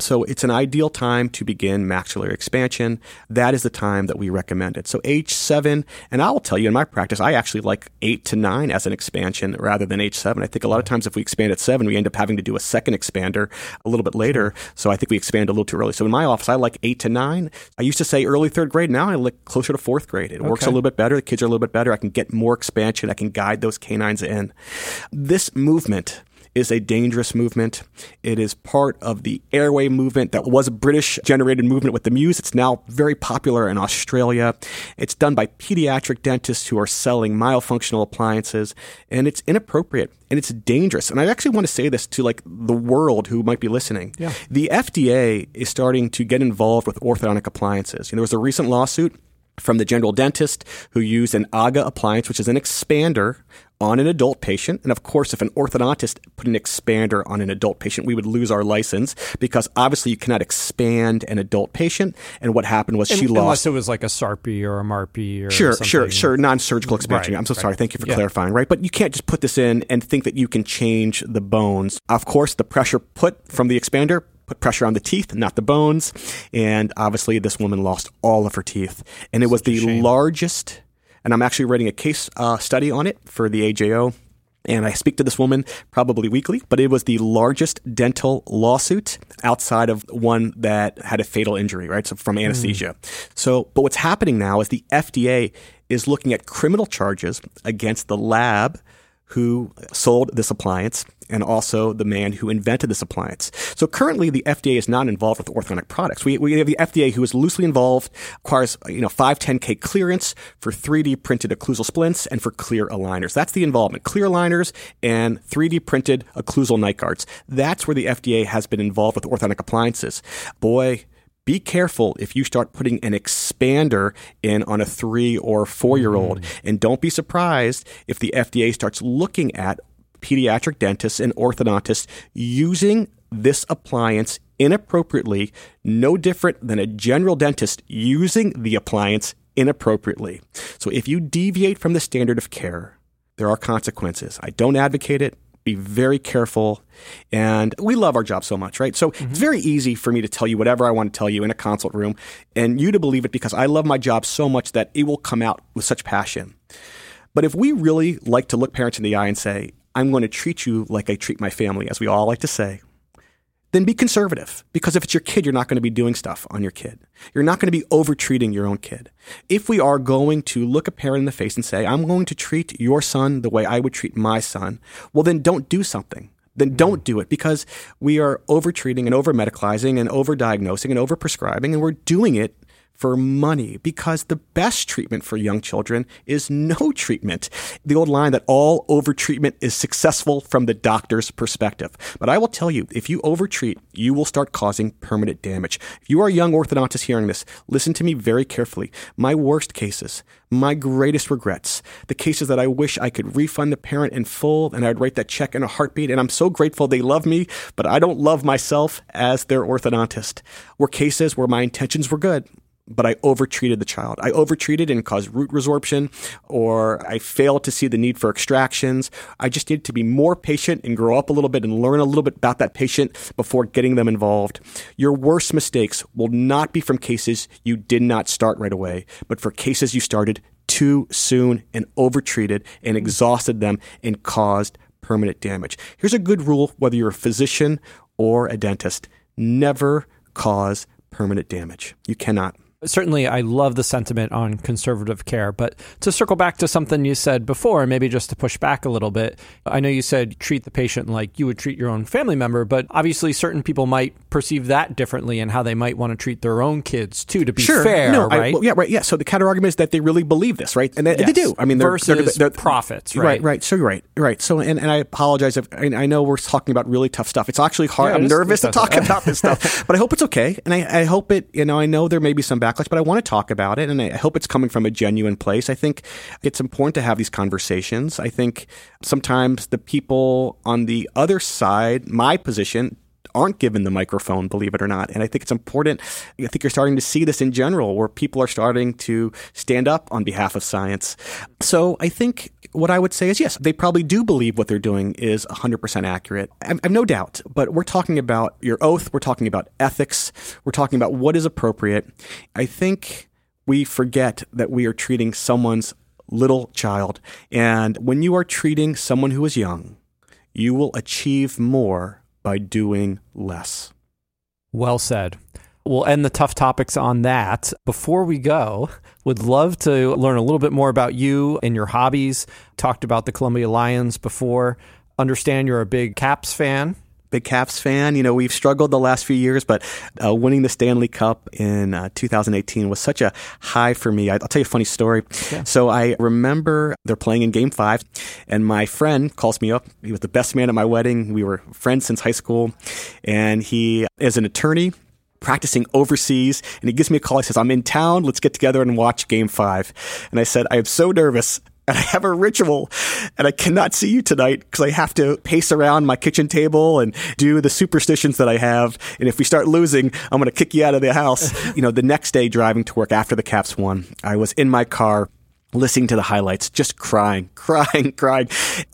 So it's an ideal time to begin maxillary expansion, that is the time that we recommend it. So age seven, and I will tell you in my practice, I actually like eight to nine as an expansion rather than age seven. I think a lot of times if we expand at seven, we end up having to do a second expander a little bit later. So I think we expand a little too early. So in my office, I like eight to nine. I used to say early third grade. Now I like closer to fourth grade. It okay. works a little bit better. The kids are a little bit better. I can get more expansion. I can guide those canines in. This movement is a dangerous movement. It is part of the airway movement that was a British generated movement with the Mews. It's now very popular in Australia. It's done by pediatric dentists who are selling myofunctional appliances, and it's inappropriate and it's dangerous. And I actually want to say this to like the world who might be listening. Yeah. The FDA is starting to get involved with orthodontic appliances. You know, there was a recent lawsuit from the general dentist who used an AGA appliance, which is an expander on an adult patient. And of course, if an orthodontist put an expander on an adult patient, we would lose our license because obviously you cannot expand an adult patient. And what happened was she lost. Unless it was like a SARPE or a MARPE or Sure, something. sure, sure. Non-surgical expansion. Right, I'm so right. sorry. Thank you for Yeah. clarifying. Right, but you can't just put this in and think that you can change the bones. Of course, the pressure put from the expander put pressure on the teeth, not the bones. And obviously, this woman lost all of her teeth, and it was the largest. And I'm actually writing a case uh, study on it for the AJO. And I speak to this woman probably weekly, but it was the largest dental lawsuit outside of one that had a fatal injury, right? So from anesthesia. So, but what's happening now is the FDA is looking at criminal charges against the lab who sold this appliance and also the man who invented this appliance. So currently the FDA is not involved with orthodontic products. We, we have the FDA who is loosely involved, requires, you know, 510K clearance for 3D printed occlusal splints and for clear aligners. That's the involvement. Clear aligners and 3D printed occlusal night guards. That's where the FDA has been involved with orthodontic appliances. Boy, be careful if you start putting an expander in on a three or four year old. Mm-hmm. And don't be surprised if the FDA starts looking at pediatric dentists and orthodontists using this appliance inappropriately, no different than a general dentist using the appliance inappropriately. So if you deviate from the standard of care, there are consequences. I don't advocate it. Be very careful. And we love our job so much, right? So it's mhm. very easy for me to tell you whatever I want to tell you in a consult room and you to believe it because I love my job so much that it will come out with such passion. But if we really like to look parents in the eye and say, I'm going to treat you like I treat my family, as we all like to say, then be conservative. Because if it's your kid, you're not going to be doing stuff on your kid. You're not going to be over treating your own kid. If we are going to look a parent in the face and say, I'm going to treat your son the way I would treat my son, well, then don't do something. Then mm. don't do it because we are over treating and over medicalizing and over diagnosing and over prescribing, and we're doing it for money because the best treatment for young children is no treatment. The old line that all overtreatment is successful from the doctor's perspective. But I will tell you, if you overtreat, you will start causing permanent damage. If you are a young orthodontist hearing this, listen to me very carefully. My worst cases, my greatest regrets, the cases that I wish I could refund the parent in full and I'd write that check in a heartbeat. And I'm so grateful they love me, but I don't love myself as their orthodontist, were cases where my intentions were good but I overtreated the child. I overtreated and caused root resorption, or I failed to see the need for extractions. I just needed to be more patient and grow up a little bit and learn a little bit about that patient before getting them involved. Your worst mistakes will not be from cases you did not start right away, but for cases you started too soon and overtreated and exhausted them and caused permanent damage. Here's a good rule whether you're a physician or a dentist never cause permanent damage. You cannot. Certainly I love the sentiment on conservative care, but to circle back to something you said before, and maybe just to push back a little bit, I know you said treat the patient like you would treat your own family member, but obviously certain people might perceive that differently and how they might want to treat their own kids too, to be Sure. fair, no, I- right? well, yeah, right. Yeah. So the counter argument is that they really believe this, right? And they, they do. I mean, they're, Versus they're, they're, profits, right? Right, right. So you're right, right. So, and, and I apologize if I, I know we're talking about really tough stuff. It's actually hard. Yeah, I'm nervous to talk [LAUGHS] about this stuff, but I hope it's okay. And I, I hope it, you know, I know there may be some backlash, but I want to talk about it. And I hope it's coming from a genuine place. I think it's important to have these conversations. I think sometimes the people on the other side, my position, aren't given the microphone, believe it or not. And I think it's important. I think you're starting to see this in general where people are starting to stand up on behalf of science. So I think what I would say is yes, they probably do believe what they're doing is 100% accurate. I have no doubt. But we're talking about your oath, we're talking about ethics, we're talking about what is appropriate. I think we forget that we are treating someone's little child. And when you are treating someone who is young, you will achieve more by doing less. Well said. We'll end the tough topics on that. Before we go, would love to learn a little bit more about you and your hobbies. Talked about the Columbia Lions before. Understand you're a big Caps fan. Big Caps fan. You know, we've struggled the last few years, but uh, winning the Stanley Cup in uh, 2018 was such a high for me. I, will tell you a funny story. Yeah. So I remember they're playing in game five, and my friend calls me up. He was the best man at my wedding. We were friends since high school, and he is an attorney practicing overseas and he gives me a call. He says, I'm in town. Let's get together and watch game five. And I said, I am so nervous and I have a ritual and I cannot see you tonight because I have to pace around my kitchen table and do the superstitions that I have. And if we start losing, I'm going to kick you out of the house. [LAUGHS] you know, the next day driving to work after the Caps won, I was in my car listening to the highlights, just crying, [LAUGHS] crying, crying.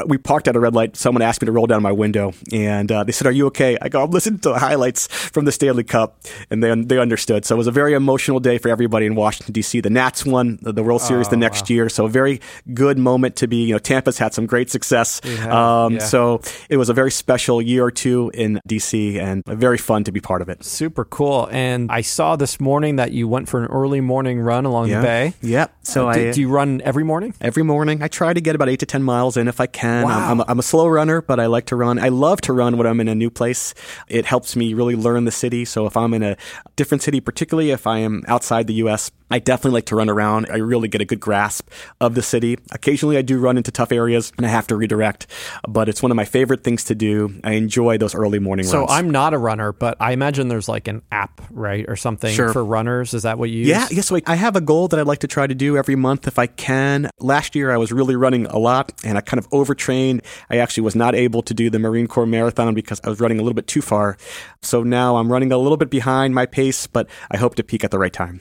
We parked at a red light. Someone asked me to roll down my window, and uh, they said, "Are you okay?" I go, "I'm listening to the highlights from the Stanley Cup," and they they understood. So it was a very emotional day for everybody in Washington D.C. The Nats won the World Series oh, the next wow. year, so a very good moment to be. You know, Tampa's had some great success, um, yeah. so it was a very special year or two in D.C. and very fun to be part of it. Super cool. And I saw this morning that you went for an early morning run along yeah. the bay. Yep. So uh, I do, do you run every morning? Every morning. I try to get about eight to 10 miles in if I can. Wow. I'm, I'm, I'm, a slow runner, but I like to run. I love to run when I'm in a new place. It helps me really learn the city. So if I'm in a different city, particularly if I am outside the U.S., I definitely like to run around. I really get a good grasp of the city. Occasionally, I do run into tough areas and I have to redirect, but it's one of my favorite things to do. I enjoy those early morning so runs. So I'm not a runner, but I imagine there's like an app, right, or something sure. for runners. Is that what you use? Yeah, yes. So I have a goal that I'd like to try to do every month if I can. Last year, I was really running a lot and I kind of overtrained. I actually was not able to do the Marine Corps Marathon because I was running a little bit too far. So now I'm running a little bit behind my pace, but I hope to peak at the right time.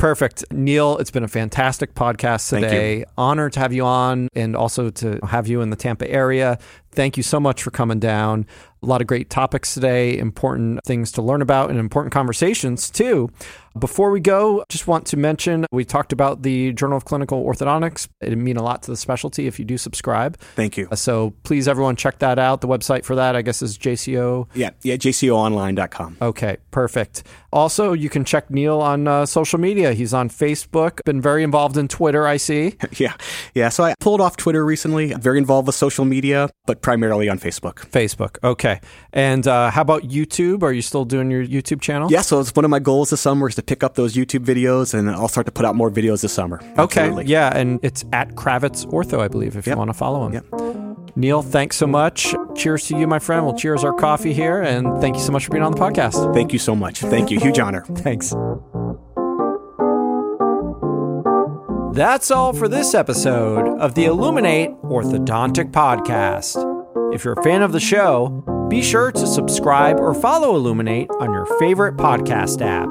Perfect. Neal, it's been a fantastic podcast today. Honor to have you on and also to have you in the Tampa area. Thank you so much for coming down. A lot of great topics today, important things to learn about, and important conversations too. Before we go, just want to mention we talked about the Journal of Clinical Orthodontics. It'd mean a lot to the specialty if you do subscribe. Thank you. Uh, so please, everyone, check that out. The website for that, I guess, is JCO. Yeah, yeah, JCOonline.com. Okay, perfect. Also, you can check Neal on uh, social media. He's on Facebook, been very involved in Twitter, I see. [LAUGHS] yeah, yeah. So I pulled off Twitter recently, very involved with social media, but primarily on Facebook. Facebook, okay. And uh, how about YouTube? Are you still doing your YouTube channel? Yeah, so it's one of my goals this summer is to pick up those YouTube videos, and I'll start to put out more videos this summer. Okay, Absolutely. yeah, and it's at Kravitz Ortho, I believe, if yep. you want to follow him. Yep. Neal, thanks so much. Cheers to you, my friend. We'll cheers our coffee here, and thank you so much for being on the podcast. Thank you so much. Thank you. Huge honor. Thanks. That's all for this episode of the Illuminate Orthodontic Podcast. If you're a fan of the show, be sure to subscribe or follow Illuminate on your favorite podcast app.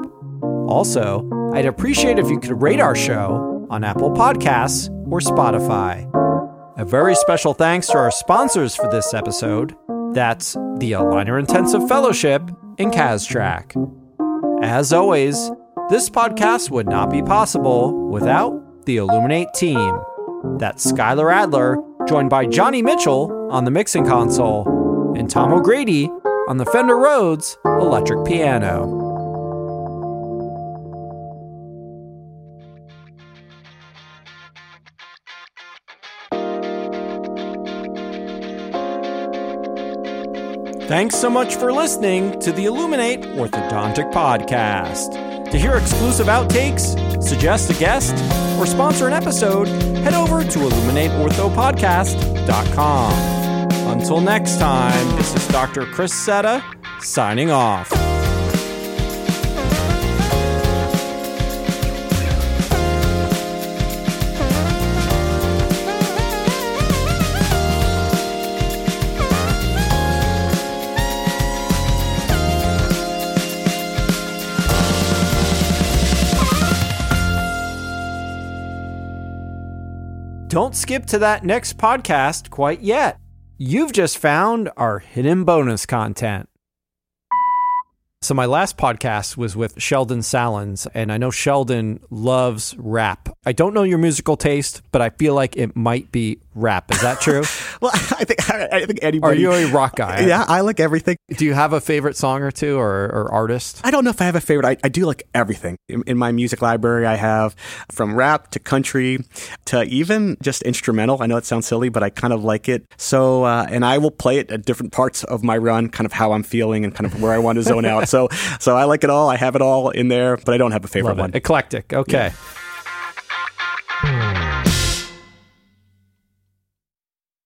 Also, I'd appreciate if you could rate our show on Apple Podcasts or Spotify. A very special thanks to our sponsors for this episode. That's the Aligner Intensive Fellowship and CAStrack. As always, this podcast would not be possible without the Illuminate team. That's Skylar Adler, joined by Johnny Mitchell on the mixing console and Tom O'Grady on the Fender Rhodes electric piano. Thanks so much for listening to the Illuminate Orthodontic Podcast. To hear exclusive outtakes, suggest a guest, or sponsor an episode, head over to illuminateorthopodcast.com. Until next time, this is Dr. Chris Cetta signing off. Don't skip to that next podcast quite yet. You've just found our hidden bonus content. So, my last podcast was with Sheldon Salins, and I know Sheldon loves rap. I don't know your musical taste, but I feel like it might be rap. Is that true? [LAUGHS] well, [LAUGHS] I think I think anybody. Are you a rock guy? [LAUGHS] yeah, I like everything. Do you have a favorite song or two or, or artist? I don't know if I have a favorite. I, I do like everything. In, in my music library, I have from rap to country to even just instrumental. I know it sounds silly, but I kind of like it. So, uh, and I will play it at different parts of my run, kind of how I'm feeling and kind of where I want to zone out. So, so I like it all. I have it all in there, but I don't have a favorite one. Eclectic. Okay.